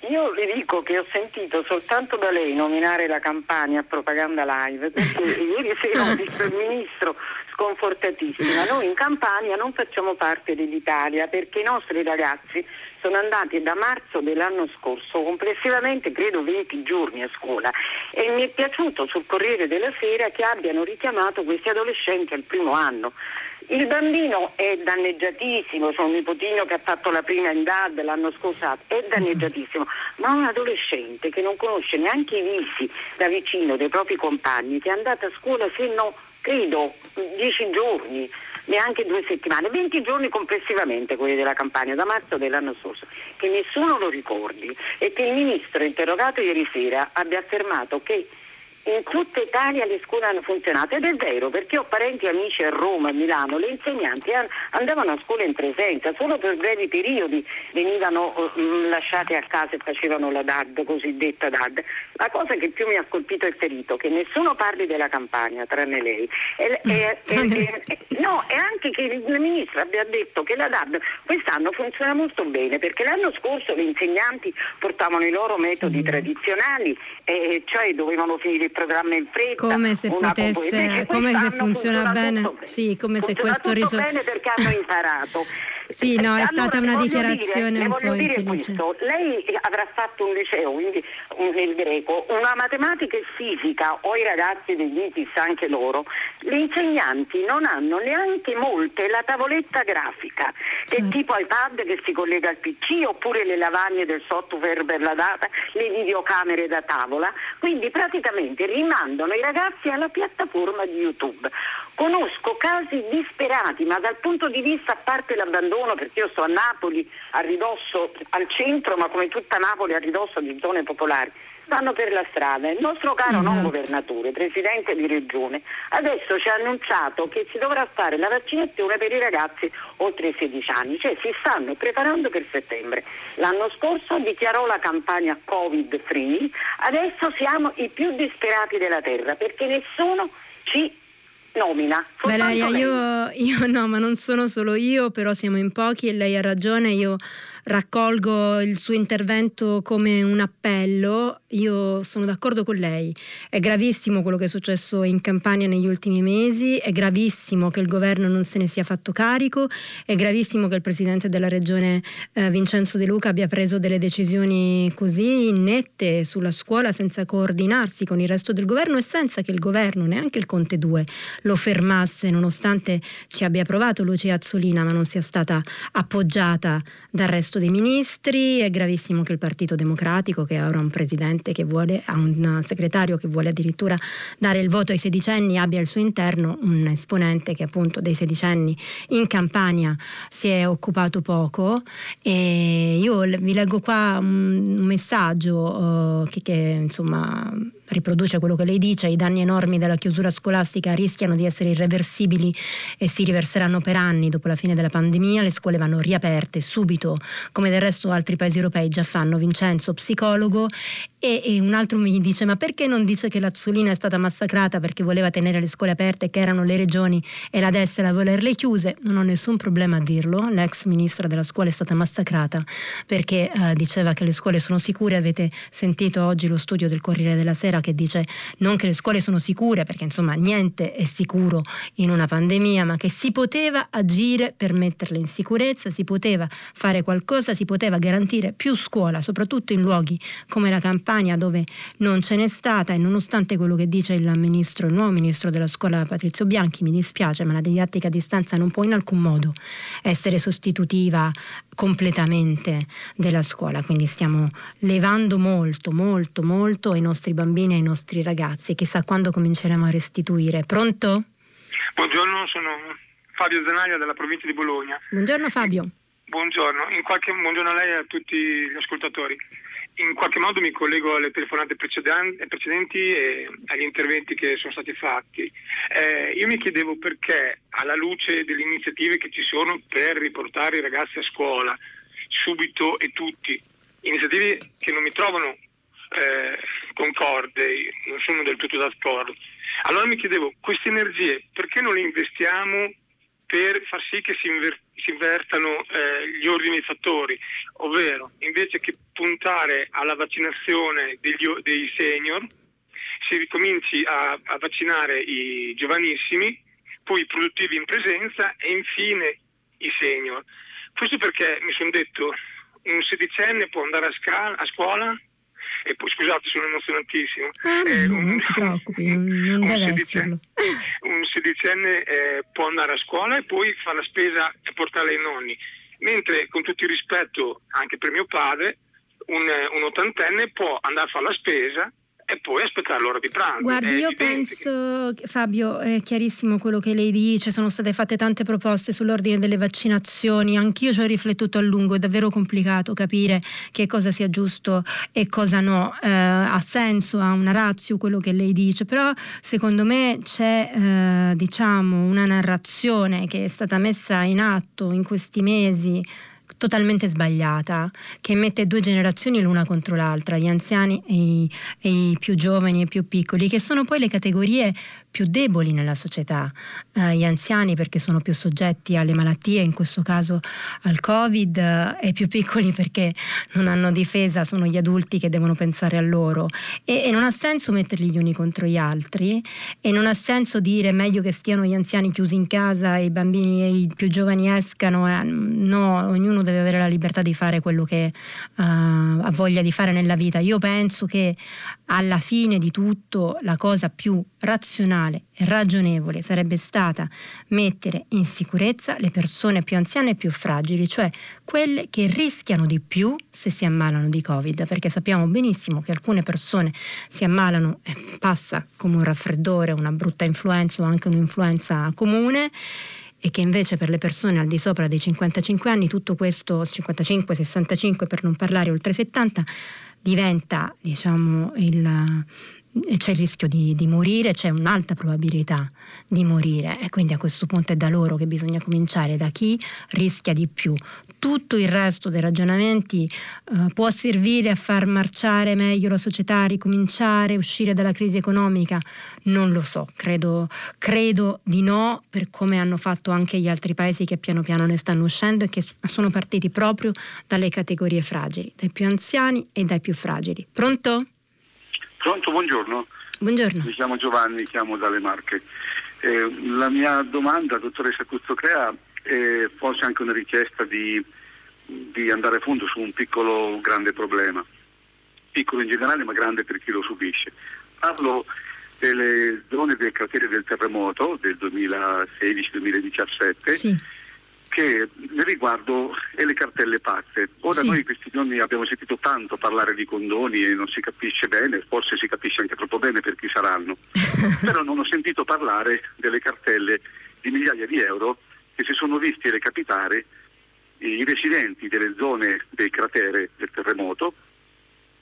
io vi dico che ho sentito soltanto da lei nominare la campagna propaganda live, perché <laughs> ieri sera ho visto il ministro sconfortatissima. Noi in Campania non facciamo parte dell'Italia perché i nostri ragazzi sono andati da marzo dell'anno scorso complessivamente credo 20 giorni a scuola. E mi è piaciuto sul Corriere della Sera che abbiano richiamato questi adolescenti al primo anno. Il bambino è danneggiatissimo, sono un nipotino che ha fatto la prima in DAD l'anno scorso, è danneggiatissimo, ma un adolescente che non conosce neanche i visi da vicino dei propri compagni, che è andato a scuola se no credo, dieci giorni, neanche due settimane, 20 giorni complessivamente quelli della campagna da marzo dell'anno scorso, che nessuno lo ricordi e che il ministro interrogato ieri sera abbia affermato che in tutta Italia le scuole hanno funzionato ed è vero perché ho parenti e amici a Roma, a Milano, le insegnanti andavano a scuola in presenza, solo per brevi periodi venivano uh, lasciate a casa e facevano la DAD, cosiddetta DAD. La cosa che più mi ha colpito e ferito, che nessuno parli della campagna, tranne lei. E, e, e, no, e anche che il ministro abbia detto che la DAD quest'anno funziona molto bene perché l'anno scorso le insegnanti portavano i loro metodi sì. tradizionali, cioè dovevano finire il programma in fretta. Come se potesse, come se funziona bene. bene. Sì, come funziona se questo risolve. bene perché hanno imparato. Sì, no, è stata una dichiarazione dire, un po' infelice. Questo. Lei avrà fatto un liceo, quindi nel greco, una matematica e fisica, o i ragazzi degli ITIS anche loro, gli insegnanti non hanno neanche molte la tavoletta grafica, certo. tipo iPad che si collega al PC oppure le lavagne del software per la data, le videocamere da tavola, quindi praticamente rimandano i ragazzi alla piattaforma di YouTube. Conosco casi disperati, ma dal punto di vista, a parte l'abbandono, perché io sto a Napoli, a ridosso, al centro, ma come tutta Napoli a ridosso di zone popolari, stanno per la strada. Il nostro caro esatto. non governatore, presidente di regione, adesso ci ha annunciato che si dovrà fare la vaccinazione per i ragazzi oltre i 16 anni, cioè si stanno preparando per settembre. L'anno scorso dichiarò la campagna Covid free, adesso siamo i più disperati della terra perché nessuno ci nomina. Valeria, io, io, no, ma non sono solo io, però siamo in pochi e lei ha ragione. Io raccolgo il suo intervento come un appello, io sono d'accordo con lei, è gravissimo quello che è successo in Campania negli ultimi mesi, è gravissimo che il governo non se ne sia fatto carico, è gravissimo che il presidente della regione eh, Vincenzo De Luca abbia preso delle decisioni così nette sulla scuola senza coordinarsi con il resto del governo e senza che il governo, neanche il Conte 2, lo fermasse, nonostante ci abbia provato Lucia Azzolina ma non sia stata appoggiata dal resto arresto dei ministri, è gravissimo che il Partito Democratico, che ha ora un presidente che vuole, ha un segretario che vuole addirittura dare il voto ai sedicenni, abbia al suo interno un esponente che appunto dei sedicenni in Campania si è occupato poco. E io vi leggo qua un, messaggio uh, che, che insomma riproduce quello che lei dice, i danni enormi della chiusura scolastica rischiano di essere irreversibili e si riverseranno per anni dopo la fine della pandemia, le scuole vanno riaperte subito come del resto altri paesi europei già fanno. Vincenzo, psicologo, e, e un altro mi dice ma perché non dice che l'Azzolina è stata massacrata perché voleva tenere le scuole aperte, che erano le regioni e la destra a volerle chiuse? Non ho nessun problema a dirlo, l'ex ministra della scuola è stata massacrata perché eh, diceva che le scuole sono sicure, avete sentito oggi lo studio del Corriere della Sera che dice non che le scuole sono sicure perché insomma niente è sicuro in una pandemia, ma che si poteva agire per metterle in sicurezza, si poteva fare qualcosa, si poteva garantire più scuola, soprattutto in luoghi come la campagna dove non ce n'è stata e nonostante quello che dice il ministro, il nuovo ministro della scuola Patrizio Bianchi, mi dispiace, ma la didattica a distanza non può in alcun modo essere sostitutiva completamente della scuola, quindi stiamo levando molto, molto, molto i nostri bambini e i nostri ragazzi, chissà quando cominceremo a restituire. Pronto? Buongiorno, sono Fabio Zanaglia della provincia di Bologna. Buongiorno Fabio. Buongiorno, qualche, buongiorno a lei e a tutti gli ascoltatori. In qualche modo mi collego alle telefonate precedenti e agli interventi che sono stati fatti. Eh, io mi chiedevo perché, alla luce delle iniziative che ci sono per riportare i ragazzi a scuola, subito e tutti, iniziative che non mi trovano eh, concorde, non sono del tutto d'accordo. Allora mi chiedevo, queste energie perché non le investiamo per far sì che si, inver- si invertano eh, gli ordini di fattori, ovvero invece che puntare alla vaccinazione degli, dei senior, si ricominci a, a vaccinare i giovanissimi, poi i produttivi in presenza e infine i senior. Questo perché mi sono detto un sedicenne può andare a, sca- a scuola e poi scusate sono emozionatissimo. Ah, eh, no, un, non si preoccupi, non, non deve sedicenne, Un sedicenne eh, può andare a scuola e poi fare la spesa e portarla ai nonni, mentre con tutto il rispetto anche per mio padre, un, un ottantenne può andare a fare la spesa e poi aspettare l'ora di pranzo. Guardi, io penso, che... Fabio, è chiarissimo quello che lei dice, sono state fatte tante proposte sull'ordine delle vaccinazioni, anch'io ci ho riflettuto a lungo, è davvero complicato capire che cosa sia giusto e cosa no, eh, ha senso, ha una razio quello che lei dice, però secondo me c'è eh, diciamo una narrazione che è stata messa in atto in questi mesi totalmente sbagliata, che mette due generazioni l'una contro l'altra, gli anziani e i, e i più giovani e più piccoli, che sono poi le categorie più deboli nella società, eh, gli anziani perché sono più soggetti alle malattie, in questo caso al Covid, eh, e più piccoli perché non hanno difesa, sono gli adulti che devono pensare a loro. E, e non ha senso metterli gli uni contro gli altri e non ha senso dire meglio che stiano gli anziani chiusi in casa e i bambini e i più giovani escano. Eh, no, ognuno deve avere la libertà di fare quello che uh, ha voglia di fare nella vita. Io penso che alla fine di tutto la cosa più razionale e ragionevole sarebbe stata mettere in sicurezza le persone più anziane e più fragili, cioè quelle che rischiano di più se si ammalano di Covid, perché sappiamo benissimo che alcune persone si ammalano e passa come un raffreddore, una brutta influenza o anche un'influenza comune e che invece per le persone al di sopra dei 55 anni tutto questo, 55, 65 per non parlare oltre 70, diventa diciamo il c'è il rischio di, di, morire, c'è un'alta probabilità di morire e quindi a questo punto è da loro che bisogna cominciare, da chi rischia di più. Tutto il resto dei ragionamenti eh, può servire a far marciare meglio la società, a ricominciare, uscire dalla crisi economica? Non lo so, credo, credo di no per come hanno fatto anche gli altri paesi che piano piano ne stanno uscendo e che sono partiti proprio dalle categorie fragili, dai più anziani e dai più fragili. Pronto? Pronto, buongiorno. Buongiorno. Mi chiamo Giovanni, chiamo dalle Marche. Eh, la mia domanda, dottoressa Cuzzocrea, è forse anche una richiesta di, di andare a fondo su un piccolo grande problema. Piccolo in generale, ma grande per chi lo subisce. Parlo delle zone del cratere del terremoto del 2016-2017. Sì che riguardo e le cartelle pazze. Ora sì. noi questi giorni abbiamo sentito tanto parlare di condoni e non si capisce bene, forse si capisce anche troppo bene per chi saranno, <laughs> però non ho sentito parlare delle cartelle di migliaia di euro che si sono visti recapitare i residenti delle zone del cratere del terremoto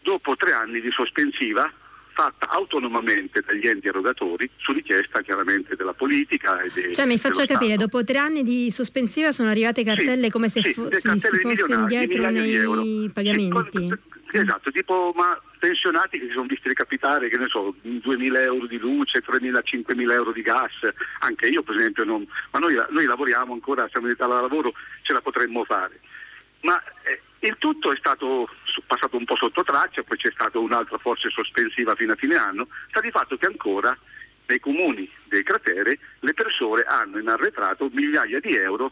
dopo tre anni di sospensiva fatta autonomamente dagli enti erogatori su richiesta chiaramente della politica e de, Cioè mi faccia capire, Stato. dopo tre anni di sospensiva sono arrivate cartelle sì, come se sì, fo- si, si, si fosse indietro nei pagamenti. Sì, esatto, tipo ma pensionati che si sono visti recapitare, che ne so, 2.000 euro di luce, 3.000, 5.000 euro di gas, anche io per esempio, non, ma noi, noi, lavoriamo ancora, siamo in età da lavoro, ce la potremmo fare. Ma eh, il tutto è stato passato un po' sotto traccia, poi c'è stata un'altra forse sospensiva fino a fine anno, sta di fatto che ancora nei comuni del cratere le persone hanno in arretrato migliaia di euro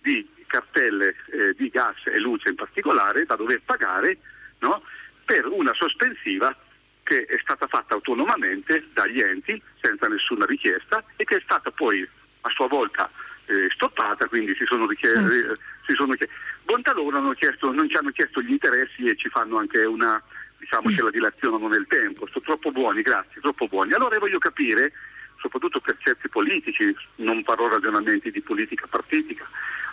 di cartelle eh, di gas e luce in particolare da dover pagare no, per una sospensiva che è stata fatta autonomamente dagli enti senza nessuna richiesta e che è stata poi a sua volta eh, stoppata, quindi si sono richiesti. Certo. Eh, si sono chiesti. Bontà loro hanno chiesto, non ci hanno chiesto gli interessi e ci fanno anche una, diciamo che la dilazionano nel tempo, sono troppo buoni, grazie, troppo buoni. Allora voglio capire, soprattutto per certi politici, non farò ragionamenti di politica partitica,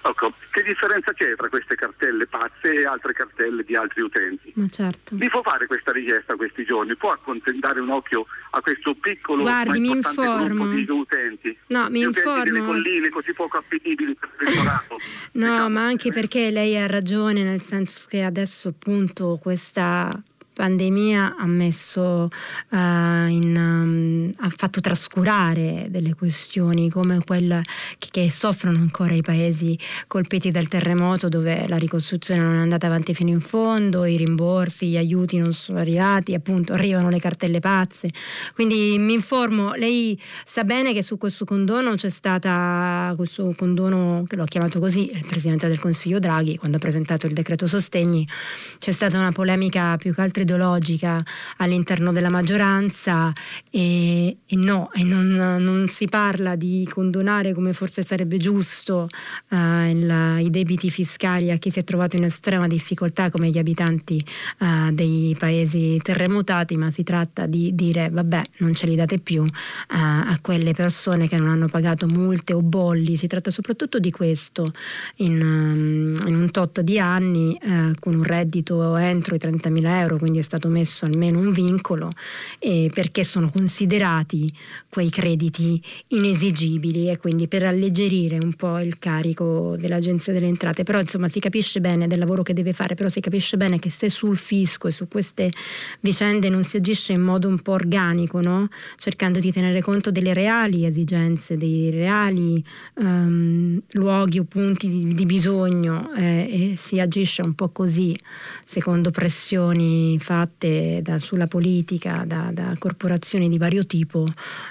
Ecco, che differenza c'è tra queste cartelle pazze e altre cartelle di altri utenti? Ma certo. Mi può fare questa richiesta questi giorni? Può accontentare un occhio a questo piccolo Guardi, ma mi informo. di utenti? No, mi di informo. Utenti delle colline così poco appetibili per il elettorato. <laughs> no, diciamo. ma anche perché lei ha ragione, nel senso che adesso appunto questa pandemia ha messo uh, in, um, ha fatto trascurare delle questioni come quelle che, che, soffrono ancora i paesi colpiti dal terremoto dove la ricostruzione non è andata avanti fino in fondo, i rimborsi, gli aiuti non sono arrivati, appunto arrivano le cartelle pazze. Quindi mi informo, lei sa bene che su questo condono c'è stata questo condono che l'ho chiamato così, il Presidente del Consiglio Draghi quando ha presentato il decreto sostegni, c'è stata una polemica più che altro ideologica all'interno della maggioranza e, e no, e non, non, si parla di condonare come forse sarebbe giusto uh, il, i debiti fiscali a chi si è trovato in estrema difficoltà come gli abitanti uh, dei paesi terremotati, ma si tratta di dire vabbè non ce li date più uh, a quelle persone che non hanno pagato multe o bolli, si tratta soprattutto di questo. In, um, in un tot di anni con un reddito entro i 30.000 euro, quindi è stato messo almeno un vincolo eh, perché sono considerati quei crediti inesigibili e quindi per alleggerire un po' il carico dell'Agenzia delle Entrate. Però insomma si capisce bene del lavoro che deve fare, però si capisce bene che se sul fisco e su queste vicende non si agisce in modo un po' organico, no? cercando di tenere conto delle reali esigenze, dei reali um, luoghi o punti di, di bisogno eh, e si agisce un po' così secondo pressioni fatte da, sulla politica da, da, corporazioni di vario tipo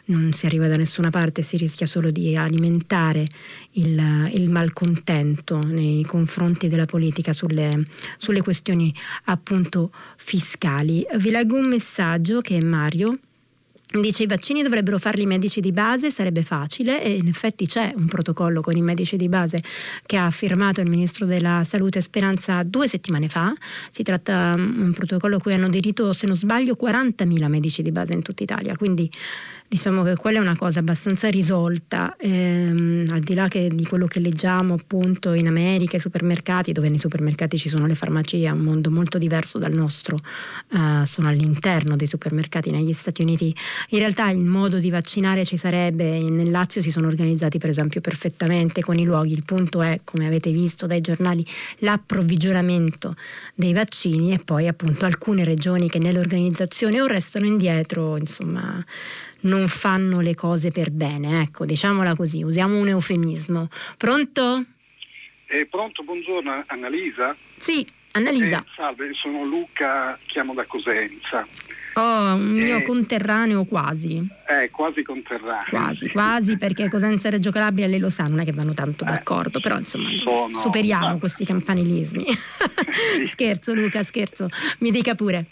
non si arriva da nessuna parte, si rischia solo di alimentare il, il malcontento nei confronti della politica sulle, sulle questioni appunto fiscali. Vi leggo un messaggio che Mario Dice i vaccini dovrebbero farli i medici di base, sarebbe facile e in effetti c'è un protocollo con i medici di base che ha firmato il Ministro della Salute Speranza due settimane fa. Si tratta di un protocollo a cui hanno diritto, se non sbaglio, 40.000 medici di base in tutta Italia, quindi diciamo che quella è una cosa abbastanza risolta, ehm, al di là di quello che leggiamo appunto in America, ai supermercati, dove nei supermercati ci sono le farmacie, è un mondo molto diverso dal nostro, uh, sono all'interno dei supermercati negli Stati Uniti. In realtà il modo di vaccinare ci sarebbe, nel Lazio si sono organizzati per esempio perfettamente con i luoghi, il punto è, come avete visto dai giornali, l'approvvigionamento dei vaccini e poi appunto alcune regioni che nell'organizzazione o restano indietro, insomma non fanno le cose per bene, ecco, diciamola così, usiamo un eufemismo. Pronto? Eh, pronto, buongiorno Annalisa. Sì, Annalisa. Eh, salve, sono Luca, chiamo da Cosenza. Oh, un mio eh, conterraneo quasi. Eh, quasi conterraneo. Quasi, quasi, perché Cosenza e Reggio Calabria lei lo sa, non è che vanno tanto d'accordo, però insomma sono... superiamo ma... questi campanilismi. <laughs> <laughs> scherzo Luca, scherzo. Mi dica pure.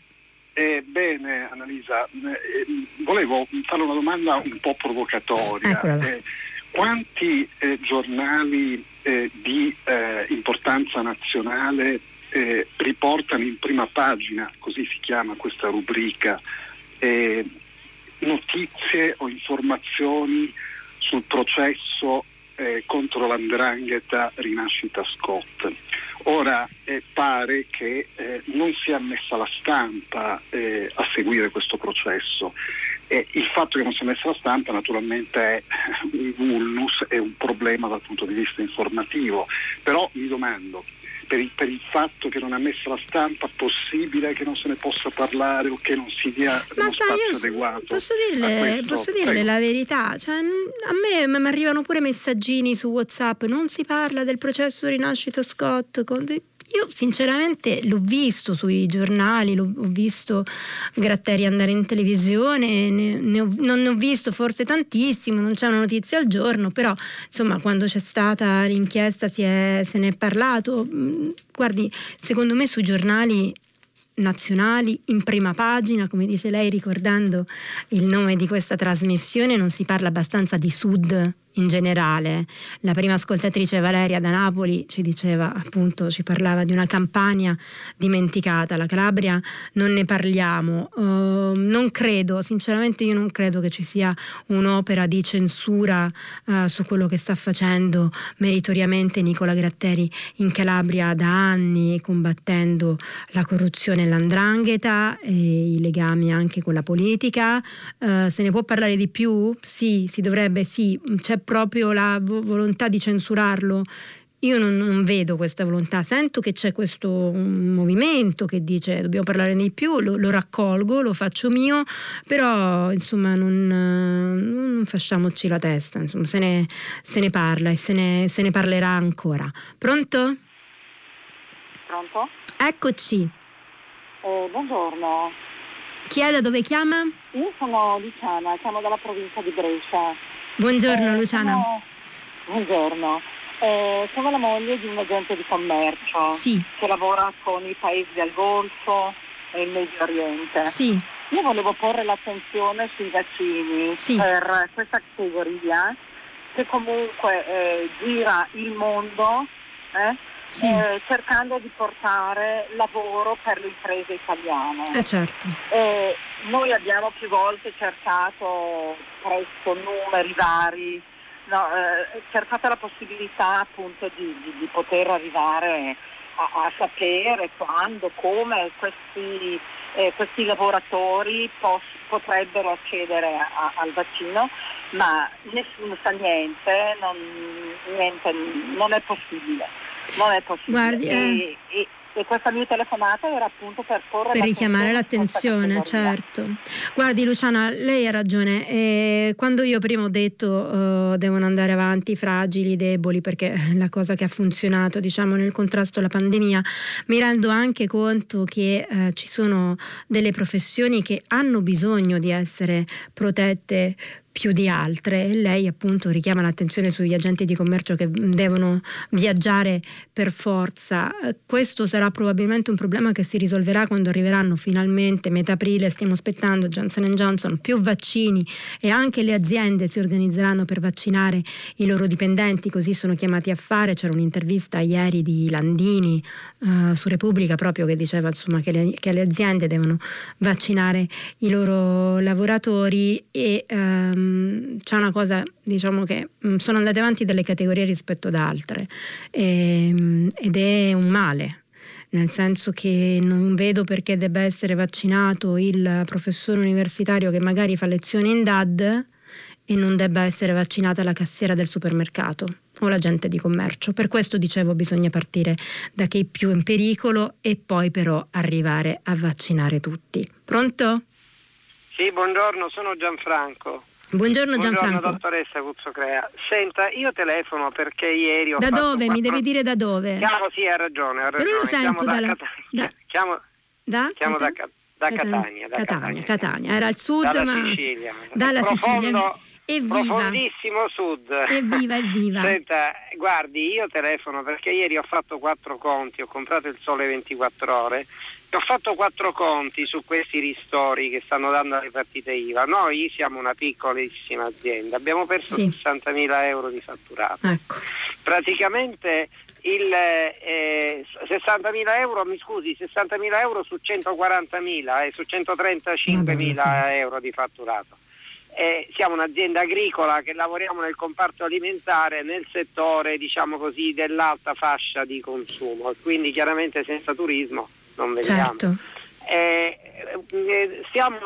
Eh, bene, Annalisa, eh, volevo fare una domanda un po' provocatoria. Eh, quanti eh, giornali eh, di eh, importanza nazionale riportano in prima pagina, così si chiama questa rubrica, notizie o informazioni sul processo contro l'andrangheta Rinascita Scott? Ora eh, pare che eh, non sia messa la stampa eh, a seguire questo processo. il fatto che non sia messa la stampa naturalmente è un vulnus, è un problema dal punto di vista informativo, però mi domando, per il, per il, fatto che non ha messo la stampa possibile che non se ne possa parlare o che non si dia Ma uno sai, spazio io adeguato posso dirle, posso dirle la verità cioè, a me mi arrivano pure messaggini su whatsapp non si parla del processo Rinascita Scott con, io sinceramente l'ho visto sui giornali, l'ho, ho visto Gratteri andare in televisione, ne, ne ho, non ne ho visto forse tantissimo, non c'è una notizia al giorno, però insomma quando c'è stata l'inchiesta è, se ne è parlato. Mm, guardi, secondo me sui giornali nazionali in prima pagina, come dice lei ricordando il nome di questa trasmissione, non si parla abbastanza di Sud in generale. La prima ascoltatrice Valeria da Napoli ci diceva appunto, ci parlava di una campagna dimenticata, la Calabria non ne parliamo. Uh, non credo, sinceramente io non credo che ci sia un'opera di censura uh, su quello che sta facendo meritoriamente Nicola Gratteri in Calabria da anni, combattendo la corruzione e l'andrangheta e i legami anche con la politica. Uh, se ne può parlare di più? Sì, si dovrebbe, sì, c'è proprio la volontà di censurarlo. Io non, non, vedo questa volontà, sento che c'è questo movimento che dice dobbiamo parlare di più, lo, lo raccolgo, lo faccio mio, però insomma non, non facciamoci la testa, insomma, se, ne, se ne parla e se ne, se ne, parlerà ancora. Pronto? Pronto? Eccoci. Eh, buongiorno. Chi è da dove chiama? Io sono Luciana, chiamo dalla provincia di Brescia. Buongiorno eh, Luciana. Sono... Buongiorno. Eh, sono la moglie di un agente di commercio sì. che lavora con i paesi del Golfo e il Medio Oriente. Sì. Io volevo porre l'attenzione sui vaccini sì. per questa categoria che comunque eh, gira il mondo eh, sì. eh, cercando di portare lavoro per le imprese italiane. Eh certo. Eh, noi abbiamo più volte cercato presso numeri vari, no, eh, cercato la possibilità appunto di, di, di poter arrivare a, a, sapere quando, come questi, eh, questi lavoratori pos, potrebbero accedere a, al vaccino, ma nessuno sa niente, non, niente, non è possibile non è possibile. Guardi, e, e, e questa mia telefonata era appunto per porre per richiamare l'attenzione, certo. Guardi Luciana, lei ha ragione. E quando io prima ho detto uh, devono andare avanti fragili, deboli, perché è la cosa che ha funzionato diciamo, nel contrasto alla pandemia, mi rendo anche conto che uh, ci sono delle professioni che hanno bisogno di essere protette più di altre lei appunto richiama l'attenzione sugli agenti di commercio che devono viaggiare per forza. Questo sarà probabilmente un problema che si risolverà quando arriveranno finalmente, metà aprile stiamo aspettando Johnson Johnson, più vaccini e anche le aziende si organizzeranno per vaccinare i loro dipendenti, così sono chiamati a fare. C'era un'intervista ieri di Landini uh, su Repubblica proprio che diceva insomma, che, le, che le aziende devono vaccinare i loro lavoratori e uh, um, c'è una cosa, diciamo che um, sono andate avanti delle categorie rispetto ad altre e, um, ed è un male nel senso che non vedo perché debba essere vaccinato il professore universitario che magari fa lezioni in DAD e non debba essere vaccinata la cassiera del supermercato o l'agente di commercio. Per questo dicevo bisogna partire da chi è più in pericolo e poi però arrivare a vaccinare tutti. Pronto? Sì, buongiorno, sono Gianfranco. Buongiorno Gianfranco. Buongiorno dottoressa Cuzzocrea. Senta, io telefono perché ieri ho Da dove? Quattro... Mi devi dire da dove? Chiamo, sì, ha ragione, ha ragione. Però lo sento chiamo dalla... da Catania. Da... Chiamo, da? chiamo da, da Catania. Da Catania, Catania. Era al sud, dalla ma... Sicilia. Dalla Profondo, Sicilia. Evviva. Profondissimo sud. Evviva, evviva. Senta, guardi, io telefono perché ieri ho fatto quattro conti, ho comprato il sole 24 ore ho fatto quattro conti su questi ristori che stanno dando alle partite IVA. Noi siamo una piccolissima azienda, abbiamo perso Sì. 60.000 euro di fatturato. Ecco. Praticamente il eh, 60.000 euro, mi scusi, 60.000 euro su 140.000 e su 135.000 Madonna, euro di fatturato. eh, siamo un'azienda agricola che lavoriamo nel comparto alimentare nel settore diciamo così, dell'alta fascia di consumo, quindi chiaramente senza turismo non vediamo. Certo. Eh, eh, stiamo,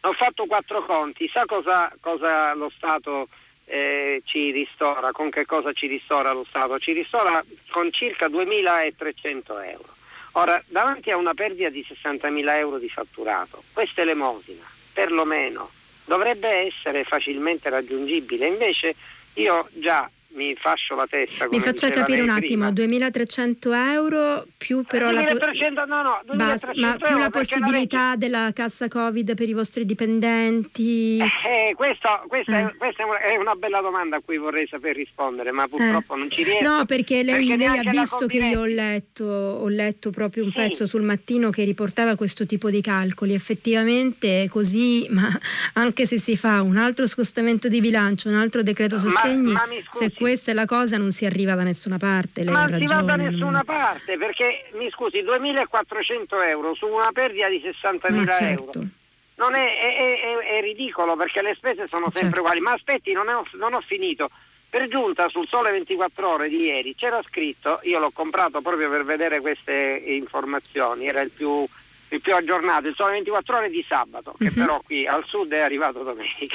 ho fatto quattro conti, sa cosa, cosa lo Stato eh, ci ristora, con che cosa ci ristora lo Stato? Ci ristora con circa 2.300 euro. Ora, davanti a una perdita di 60.000 euro di fatturato, questa elemosina, perlomeno, dovrebbe essere facilmente raggiungibile. Invece io già mi fascio la testa. Mi faccia capire un attimo, prima. 2.300 euro più però 2300, la, no, no, basta, ma più la possibilità della cassa Covid per i vostri dipendenti? Eh, questo, questa, eh. È, questa, è, una bella domanda a cui vorrei saper rispondere, ma purtroppo eh. non ci riesco. No, perché lei, perché lei ha visto che io ho letto, ho letto proprio un sì. pezzo sul mattino che riportava questo tipo di calcoli. Effettivamente è così, ma <laughs> anche se si fa un altro scostamento di bilancio, un altro decreto sostegni, ma, ma se questa è la cosa non si arriva da nessuna parte. Non si va da nessuna parte perché, mi scusi, 2.400 euro su una perdita di 60.000 certo. euro. Non è, è, è, è, ridicolo perché le spese sono sempre certo. uguali. Ma aspetti, non ho, non ho finito. Per giunta sul Sole 24 ore di ieri c'era scritto, io l'ho comprato proprio per vedere queste informazioni, era il più il più aggiornato, il sole 24 ore di sabato, che uh-huh. però qui al sud è arrivato domenica.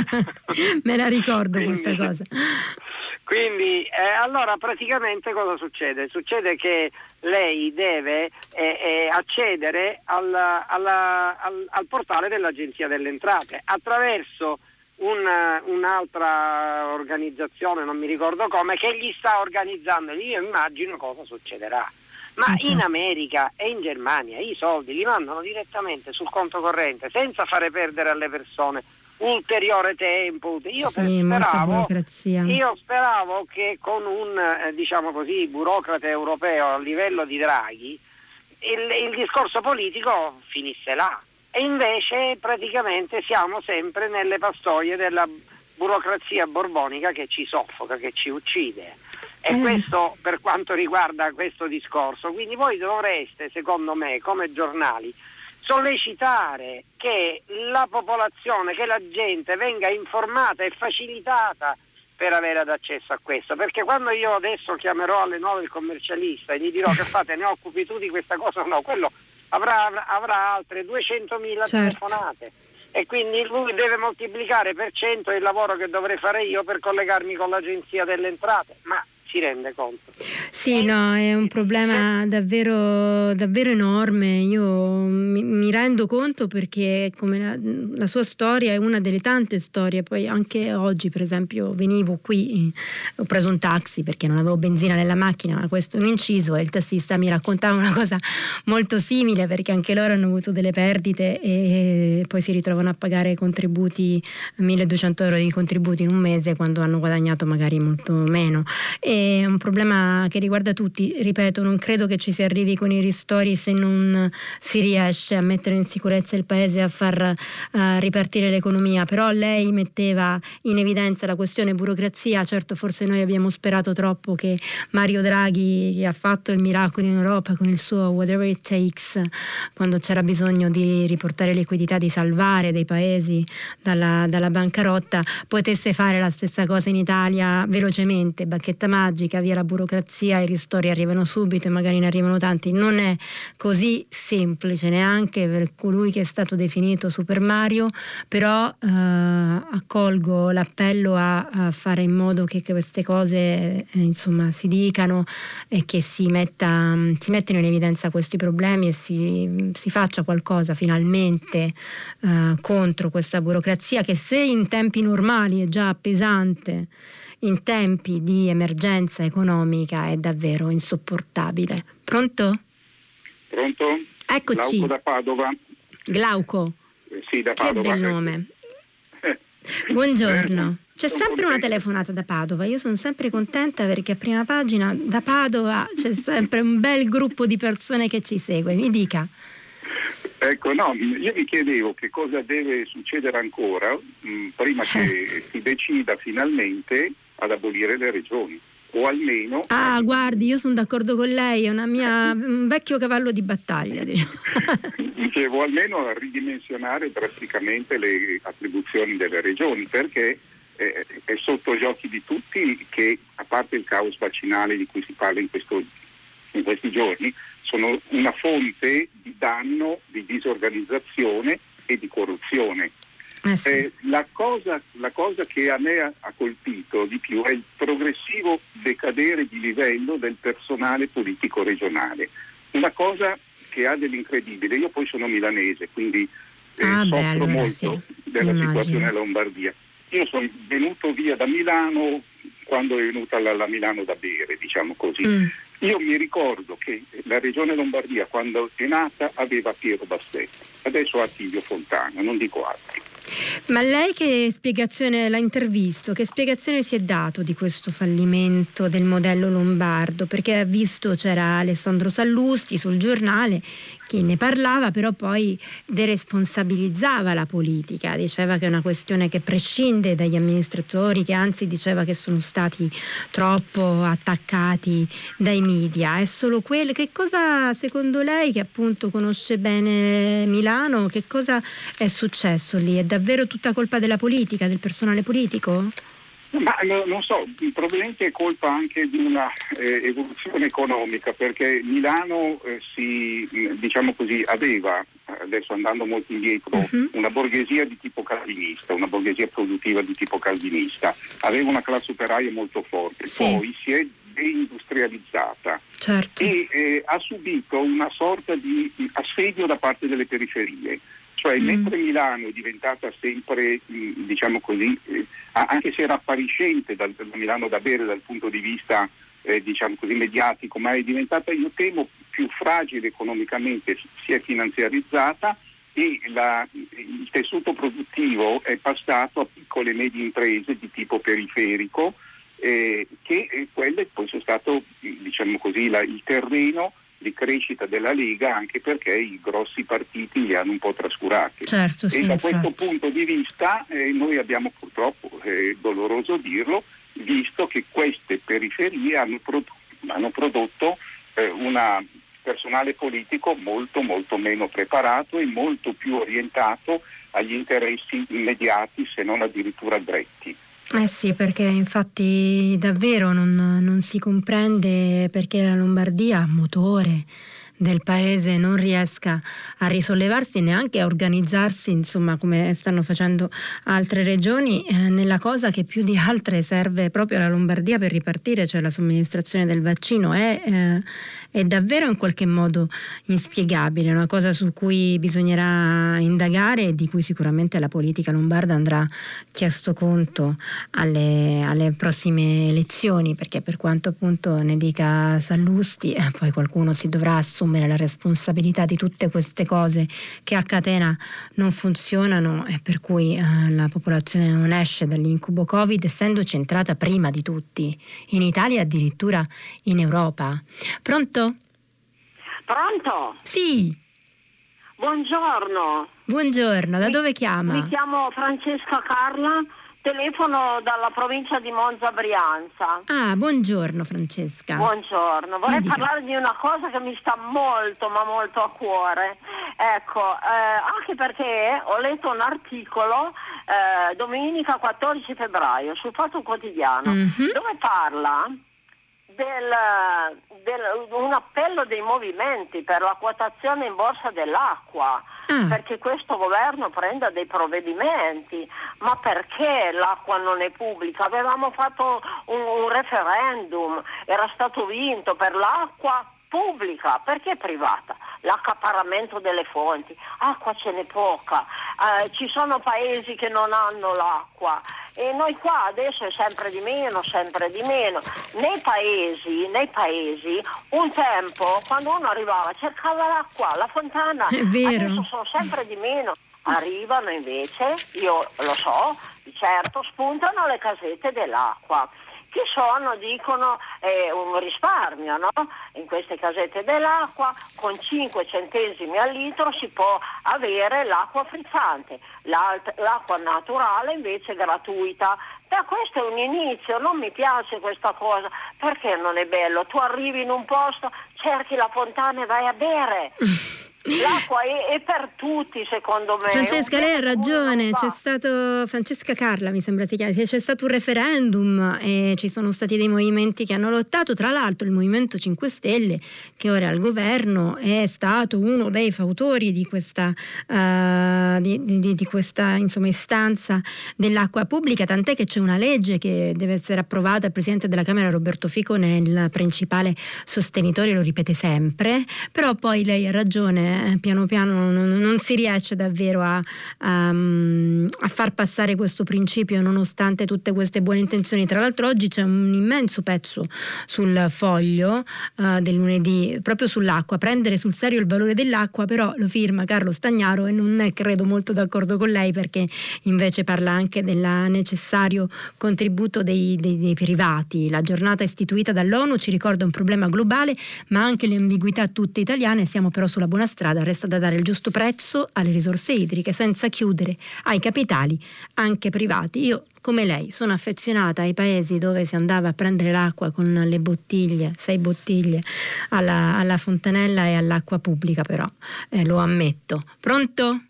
<laughs> Me la ricordo quindi, questa cosa. Quindi eh, allora praticamente cosa succede? Succede che lei deve eh, eh, accedere al, alla, al, al, portale dell'Agenzia delle Entrate attraverso un, un'altra organizzazione, non mi ricordo come, che gli sta organizzando. Io immagino cosa succederà. Ma certo. in America e in Germania i soldi li mandano direttamente sul conto corrente senza fare perdere alle persone ulteriore tempo. Io, sì, speravo, io speravo, che con un eh, diciamo così, burocrate europeo a livello di Draghi il, il discorso politico finisse là. E invece praticamente siamo sempre nelle pastoie della burocrazia borbonica che ci soffoca, che ci uccide. E eh. questo per quanto riguarda questo discorso. Quindi voi dovreste, secondo me, come giornali, sollecitare che la popolazione, che la gente venga informata e facilitata per avere ad accesso a questo, perché quando io adesso chiamerò alle 9 il commercialista e gli dirò che <laughs> fate, ne occupi tu di questa cosa, no, quello avrà, avrà altre 200.000 certo. telefonate e quindi lui deve moltiplicare per 100 il lavoro che dovrei fare io per collegarmi con l'agenzia delle entrate, ma si rende conto. Sì, no, è un problema davvero, davvero enorme. Io mi, mi, rendo conto perché la, la, sua storia è una delle tante storie. Poi anche oggi, per esempio, venivo qui, ho preso un taxi perché non avevo benzina nella macchina, ma questo è un inciso e il tassista mi raccontava una cosa molto simile perché anche loro hanno avuto delle perdite e poi si ritrovano a pagare contributi, 1200 euro di contributi in un mese quando hanno guadagnato magari molto meno. E è un problema che riguarda tutti. Ripeto, non credo che ci si arrivi con i ristori se non si riesce a mettere in sicurezza il paese a far uh, ripartire l'economia. Però lei metteva in evidenza la questione burocrazia. Certo, forse noi abbiamo sperato troppo che Mario Draghi, che ha fatto il miracolo in Europa con il suo whatever it takes, quando c'era bisogno di riportare liquidità, di salvare dei paesi dalla, dalla bancarotta, potesse fare la stessa cosa in Italia velocemente, bacchetta magica magica, via la burocrazia, i ristori arrivano subito e magari ne arrivano tanti. Non è così semplice neanche per colui che è stato definito Super Mario, però eh, accolgo l'appello a, a, fare in modo che, queste cose eh, insomma, si dicano e che si, metta, si mettano in evidenza questi problemi e si, si faccia qualcosa finalmente eh, contro questa burocrazia che se in tempi normali è già pesante in tempi di emergenza economica è davvero insopportabile. Pronto? Pronto? Eccoci. Glauco da Padova. Glauco. Eh, sì, da Padova. Che bel nome. <laughs> Eh. Buongiorno. C'è sempre una telefonata da Padova, io sono sempre contenta perché a prima pagina da Padova c'è sempre un bel gruppo di persone che ci segue, mi dica. Ecco, no, io mi chiedevo che cosa deve succedere ancora mh, prima che si decida finalmente ad abolire le regioni. o almeno... Ah, guardi, io sono d'accordo con lei, è mia, <laughs> un vecchio cavallo di battaglia. Diciamo. <laughs> Dicevo, almeno a ridimensionare drasticamente le attribuzioni delle regioni, perché eh, è sotto gli occhi di tutti che, a parte il caos vaccinale di cui si parla in, questo, in questi giorni, sono una fonte di danno, di disorganizzazione e di corruzione. Eh sì. eh, la, cosa, la, cosa, che a me ha, ha, colpito di più è il progressivo decadere di livello del personale politico regionale. Una cosa che ha dell'incredibile. Io poi sono milanese, quindi eh, ah, soffro beh, allora molto sì. della Immagino. situazione in Lombardia. Io sono venuto via da Milano quando è venuta la, la Milano da bere, diciamo così. Mm. Io mi ricordo che la regione Lombardia quando è nata aveva Piero Bassetti, adesso ha Attilio Fontana, non dico altri. Ma lei che spiegazione l'ha intervisto? Che spiegazione si è dato di questo fallimento del modello lombardo? Perché ha visto c'era Alessandro Sallusti sul giornale chi ne parlava però poi deresponsabilizzava la politica, diceva che è una questione che prescinde dagli amministratori, che anzi diceva che sono stati troppo attaccati dai media. È solo quello. Che cosa secondo lei, che appunto conosce bene Milano, che cosa è successo lì? È davvero tutta colpa della politica, del personale politico? Ma no, non so, probabilmente è colpa anche di una eh, evoluzione economica perché Milano eh, si, diciamo così, aveva, adesso andando molto indietro, uh-huh. una borghesia di tipo calvinista, una borghesia produttiva di tipo calvinista, aveva una classe operaia molto forte, sì. poi si è deindustrializzata certo. e eh, ha subito una sorta di assedio da parte delle periferie. Cioè, mm. mentre Milano è diventata sempre, diciamo così, eh, anche se era appariscente dal, da Milano da bere dal punto di vista eh, diciamo così, mediatico, ma è diventata, io temo, più fragile economicamente, si è finanziarizzata e la, il tessuto produttivo è passato a piccole e medie imprese di tipo periferico, eh, che eh, quelle poi sono stato diciamo così, la, il terreno di crescita della Lega anche perché i grossi partiti li hanno un po' trascurati. Certo, sì, e da infatti. questo punto di vista eh, noi abbiamo purtroppo, è doloroso dirlo, visto che queste periferie hanno, prodotto, hanno prodotto eh, un personale politico molto molto meno preparato e molto più orientato agli interessi immediati se non addirittura diretti. Eh sì, perché infatti davvero non, non si comprende perché la Lombardia, motore, del paese non riesca a risollevarsi neanche a organizzarsi, insomma, come stanno facendo altre regioni, eh, nella cosa che più di altre serve proprio alla Lombardia per ripartire, cioè la somministrazione del vaccino, è, eh, è davvero in qualche modo inspiegabile, una cosa su cui bisognerà indagare e di cui sicuramente la politica lombarda andrà chiesto conto alle, alle prossime elezioni, perché per quanto appunto ne dica Sallusti, eh, poi qualcuno si dovrà assumere assumere la responsabilità di tutte queste cose che a catena non funzionano e per cui eh, la popolazione non esce dall'incubo Covid essendo centrata prima di tutti, in Italia e addirittura in Europa. Pronto? Pronto? Sì. Buongiorno. Buongiorno, da mi, dove chiama? Mi chiamo Francesca Carla Telefono dalla provincia di Monza Brianza. Ah, buongiorno Francesca. Buongiorno, vorrei parlare di una cosa che mi sta molto ma molto a cuore. Ecco, eh, anche perché ho letto un articolo eh, domenica 14 febbraio sul Fatto Quotidiano mm-hmm. dove parla del, del, un appello dei movimenti per la quotazione in borsa dell'acqua, ah. perché questo governo prenda dei provvedimenti. Ma perché l'acqua non è pubblica? Avevamo fatto un, un referendum, era stato vinto per l'acqua pubblica, perché privata? L'accaparramento delle fonti, acqua ce n'è poca, eh, ci sono paesi che non hanno l'acqua e noi qua adesso è sempre di meno, sempre di meno. Nei paesi, nei paesi un tempo quando uno arrivava cercava l'acqua, la fontana, adesso sono sempre di meno. Arrivano invece, io lo so, certo, spuntano le casette dell'acqua Chi sono, dicono, eh, un risparmio, no? In queste casette dell'acqua con 5 centesimi al litro si può avere l'acqua frizzante, l'acqua naturale invece gratuita. Ma questo è un inizio, non mi piace questa cosa, perché non è bello? Tu arrivi in un posto, cerchi la fontana e vai a bere. <laughs> L'acqua è, è, per tutti, secondo me. Francesca, lei ha ragione. C'è stato Francesca Carla, mi sembra si chiami. C'è stato un referendum e ci sono stati dei movimenti che hanno lottato. Tra l'altro, il Movimento 5 Stelle, che ora è al governo, è stato uno dei fautori di questa, uh, di, di, di questa insomma, istanza dell'acqua pubblica. Tant'è che c'è una legge che deve essere approvata. Il presidente della Camera, Roberto Fico, è il principale sostenitore, lo ripete sempre. Però poi lei ha ragione eh, piano piano non, non, si riesce davvero a, a, a, far passare questo principio nonostante tutte queste buone intenzioni. Tra l'altro oggi c'è un immenso pezzo sul foglio uh, del lunedì proprio sull'acqua, prendere sul serio il valore dell'acqua, però lo firma Carlo Stagnaro e non è credo molto d'accordo con lei perché invece parla anche del necessario contributo dei, dei, dei privati. La giornata istituita dall'ONU ci ricorda un problema globale ma anche le ambiguità tutte italiane, siamo però sulla buona strada strada resta da dare il giusto prezzo alle risorse idriche senza chiudere ai capitali anche privati. Io come lei sono affezionata ai paesi dove si andava a prendere l'acqua con le bottiglie, sei bottiglie alla, alla fontanella e all'acqua pubblica però, eh, lo ammetto. Pronto?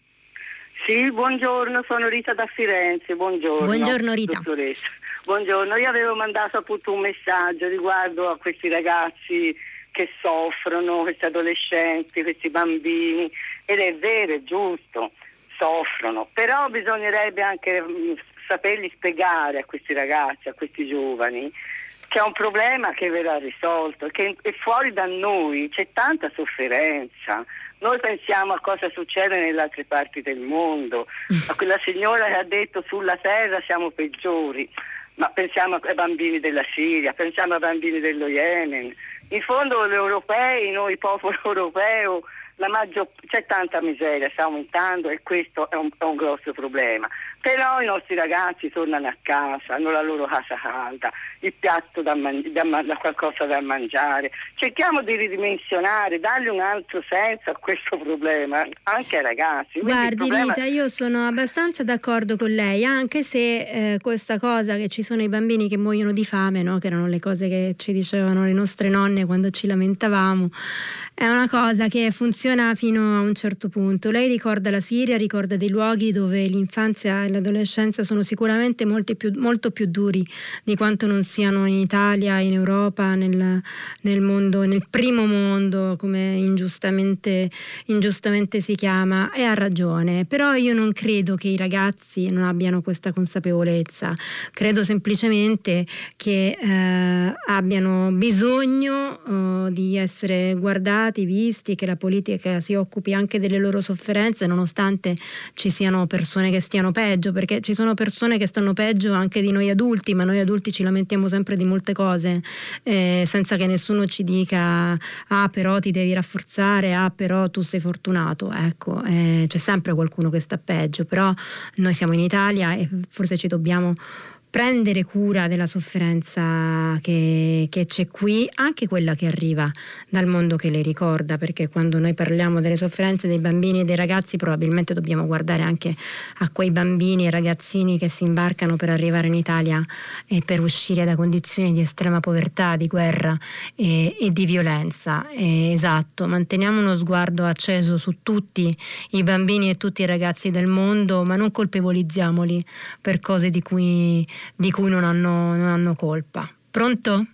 Sì, buongiorno, sono Rita da Firenze, buongiorno. Buongiorno Rita. Dottoressa. Buongiorno, io avevo mandato appunto un messaggio riguardo a questi ragazzi che soffrono, questi adolescenti, questi bambini, ed è vero, è giusto, soffrono, però bisognerebbe anche mm, saperli spiegare a questi ragazzi, a questi giovani, che è un problema che verrà risolto, che è fuori da noi, c'è tanta sofferenza. Noi pensiamo a cosa succede nelle altre parti del mondo, a quella signora che ha detto sulla terra siamo peggiori, ma pensiamo ai bambini della Siria, pensiamo ai bambini dello Yemen, in fondo gli europei, noi popolo europeo, maggior, c'è tanta miseria, sta aumentando e questo è un, è un grosso problema. Però i nostri ragazzi tornano a casa, hanno la loro casa calda, il piatto da, man- da, da qualcosa da mangiare. Cerchiamo di ridimensionare, dargli un altro senso a questo problema, anche ai ragazzi. Guardi problema... Rita, io sono abbastanza d'accordo con lei, anche se eh, questa cosa che ci sono i bambini che muoiono di fame, no? che erano le cose che ci dicevano le nostre nonne quando ci lamentavamo, è una cosa che funziona fino a un certo punto. Lei ricorda la Siria, ricorda dei luoghi dove l'infanzia e l'adolescenza sono sicuramente più, molto più duri di quanto non siano in Italia, in Europa, nel, nel mondo, nel primo mondo, come ingiustamente, ingiustamente si chiama, e ha ragione. Però io non credo che i ragazzi non abbiano questa consapevolezza, credo semplicemente che eh, abbiano bisogno eh, di essere guardati visti, che la politica si occupi anche delle loro sofferenze, nonostante ci siano persone che stiano peggio, perché ci sono persone che stanno peggio anche di noi adulti, ma noi adulti ci lamentiamo sempre di molte cose, eh, senza che nessuno ci dica, ah però ti devi rafforzare, ah però tu sei fortunato. Ecco, eh, c'è sempre qualcuno che sta peggio, però noi siamo in Italia e forse ci dobbiamo prendere cura della sofferenza che, che, c'è qui, anche quella che arriva dal mondo che le ricorda, perché quando noi parliamo delle sofferenze dei bambini e dei ragazzi probabilmente dobbiamo guardare anche a quei bambini e ragazzini che si imbarcano per arrivare in Italia e per uscire da condizioni di estrema povertà, di guerra e, e di violenza. E, esatto, manteniamo uno sguardo acceso su tutti i bambini e tutti i ragazzi del mondo, ma non colpevolizziamoli per cose di cui di cui non hanno, non hanno colpa. Pronto?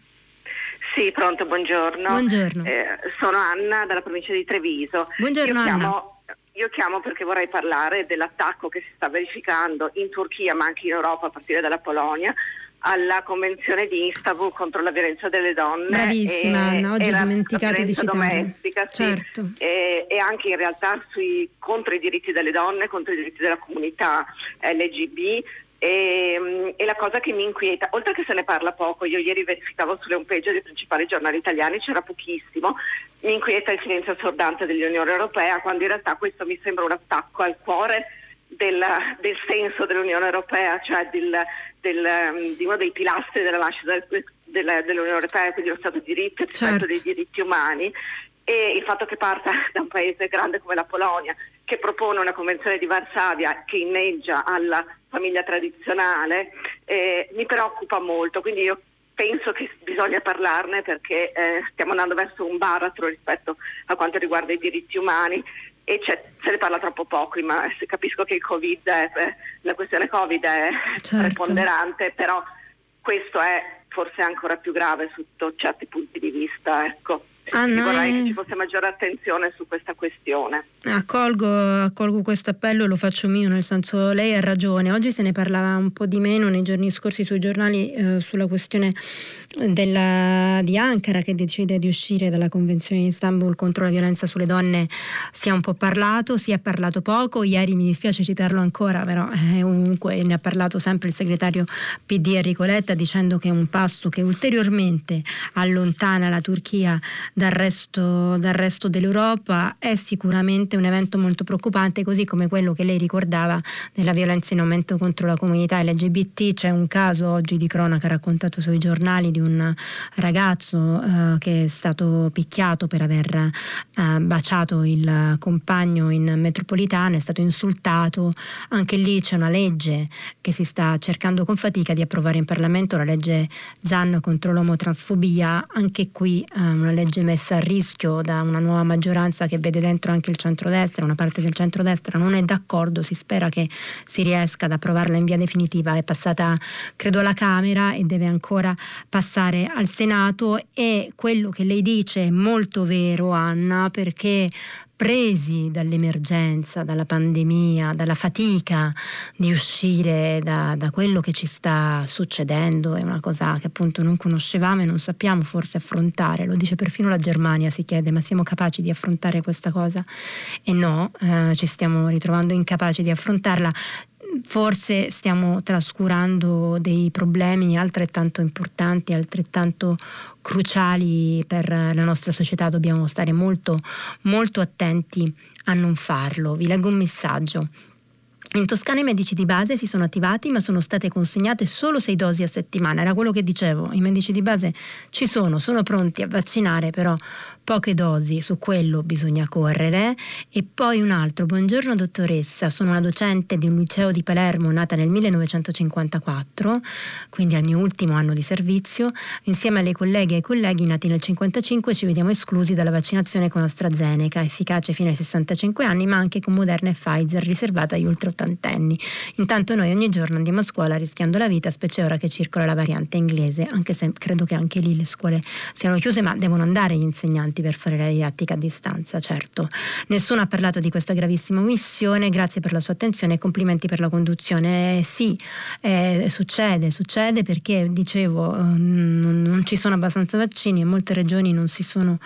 Sì, pronto, buongiorno. Buongiorno. Eh, sono Anna dalla provincia di Treviso. Buongiorno io Anna. Chiamo, io chiamo perché vorrei parlare dell'attacco che si sta verificando in Turchia ma anche in Europa a partire dalla Polonia alla Convenzione di Istanbul contro la violenza delle donne. Bravissima e, Anna, oggi ho dimenticato di citare. domestica, sì, certo. e, e, anche in realtà sui, contro i diritti delle donne, contro i diritti della comunità LGB, e, ehm, e, la cosa che mi inquieta, oltre che se ne parla poco, io ieri verificavo sulle homepage dei principali giornali italiani, c'era pochissimo, mi inquieta il silenzio assordante dell'Unione Europea, quando in realtà questo mi sembra un attacco al cuore del, del senso dell'Unione Europea, cioè del, del, ehm, di uno dei pilastri della nascita della, dell'Unione Europea, quindi lo Stato di diritto e il rispetto Certo. dei diritti umani e il fatto che parta <laughs> da un paese grande come la Polonia che propone una convenzione di Varsavia che inneggia alla famiglia tradizionale eh, mi preoccupa molto, quindi io penso che bisogna parlarne perché eh, stiamo andando verso un baratro rispetto a quanto riguarda i diritti umani e c'è- se ne parla troppo poco, ma capisco che il Covid è, eh, la questione Covid è Certo. preponderante, però questo è forse ancora più grave sotto certi punti di vista, ecco. Anna, Vorrei eh. che ci fosse maggiore attenzione su questa questione. Accolgo, accolgo questo appello e lo faccio mio, nel senso lei ha ragione. Oggi se ne parlava un po' di meno nei giorni scorsi sui giornali eh, sulla questione della- di Ankara che decide di uscire dalla Convenzione di Istanbul contro la violenza sulle donne. Si è un po' parlato, si è parlato poco. Ieri mi dispiace citarlo ancora, però eh, ovunque ne ha parlato sempre il segretario PD Enrico Letta dicendo che è un passo che ulteriormente allontana la Turchia dal resto, dal resto dell'Europa è sicuramente un evento molto preoccupante, così come quello che lei ricordava della violenza in aumento contro la comunità LGBT. C'è un caso oggi di cronaca raccontato sui giornali di un ragazzo eh, che è stato picchiato per aver eh, baciato il compagno in metropolitana, è stato insultato. Anche lì c'è una legge che si sta cercando con fatica di approvare in Parlamento, la legge ZAN contro l'omotransfobia, anche qui eh, una legge messa a rischio da una nuova maggioranza che vede dentro anche il centrodestra, una parte del centrodestra non è d'accordo, si spera che si riesca ad approvarla in via definitiva, è passata credo alla Camera e deve ancora passare al Senato e quello che lei dice è molto vero Anna perché presi dall'emergenza, dalla pandemia, dalla fatica di uscire da, da quello che ci sta succedendo, è una cosa che appunto non conoscevamo e non sappiamo forse affrontare, lo dice perfino la Germania, si chiede ma siamo capaci di affrontare questa cosa? E no, eh, ci stiamo ritrovando incapaci di affrontarla. Forse stiamo trascurando dei problemi altrettanto importanti, altrettanto cruciali per la nostra società, dobbiamo stare molto, molto attenti a non farlo. Vi leggo un messaggio. In Toscana i medici di base si sono attivati ma sono state consegnate solo sei dosi a settimana, era quello che dicevo, i medici di base ci sono, sono pronti a vaccinare però poche dosi, su quello bisogna correre. E poi un altro, buongiorno dottoressa, sono una docente di un liceo di Palermo nata nel 1954, quindi al mio ultimo anno di servizio, insieme alle colleghe e ai colleghi nati nel 1955 ci vediamo esclusi dalla vaccinazione con AstraZeneca, efficace fino ai 65 anni ma anche con Moderna e Pfizer riservata agli ultra ottantenni. Intanto noi ogni giorno andiamo a scuola rischiando la vita, specie ora che circola la variante inglese, anche se credo che anche lì le scuole siano chiuse, ma devono andare gli insegnanti per fare la didattica a distanza, certo. Nessuno ha parlato di questa gravissima omissione, grazie per la sua attenzione e complimenti per la conduzione. Eh, sì, eh, succede, succede perché dicevo eh, non, non ci sono abbastanza vaccini e molte regioni non si sono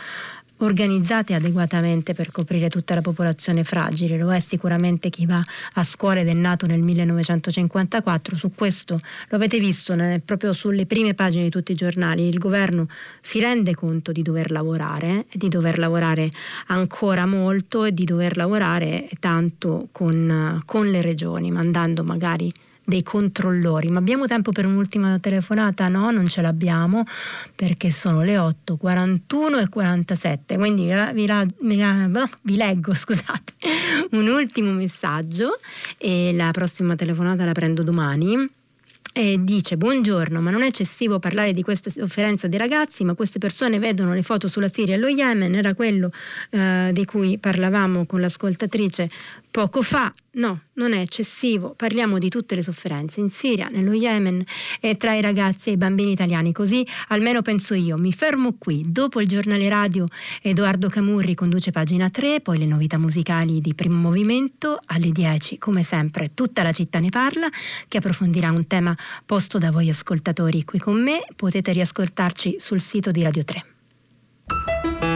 organizzate adeguatamente per coprire tutta la popolazione fragile, lo è sicuramente chi va a scuola ed è nato nel 1954, su questo lo avete visto né, proprio sulle prime pagine di tutti i giornali, il governo si rende conto di dover lavorare, di dover lavorare ancora molto e di dover lavorare tanto con, con le regioni, mandando magari dei controllori. Ma abbiamo tempo per un'ultima telefonata? No, non ce l'abbiamo perché sono le 8, 41 e 47. Quindi vi, la- vi la- vi leggo, <laughs> scusate, un ultimo messaggio e la prossima telefonata la prendo domani. E dice buongiorno, ma non è eccessivo parlare di questa sofferenza dei ragazzi, ma queste persone vedono le foto sulla Siria e lo Yemen, era quello eh, di cui parlavamo con l'ascoltatrice poco fa. No, non è eccessivo, parliamo di tutte le sofferenze in Siria, nello Yemen e tra i ragazzi e i bambini italiani, così almeno penso io. Mi fermo qui, dopo il giornale radio Edoardo Camurri conduce pagina 3, poi le novità musicali di primo movimento, alle 10 come sempre tutta la città ne parla, che approfondirà un tema posto da voi ascoltatori qui con me, potete riascoltarci sul sito di Radio 3.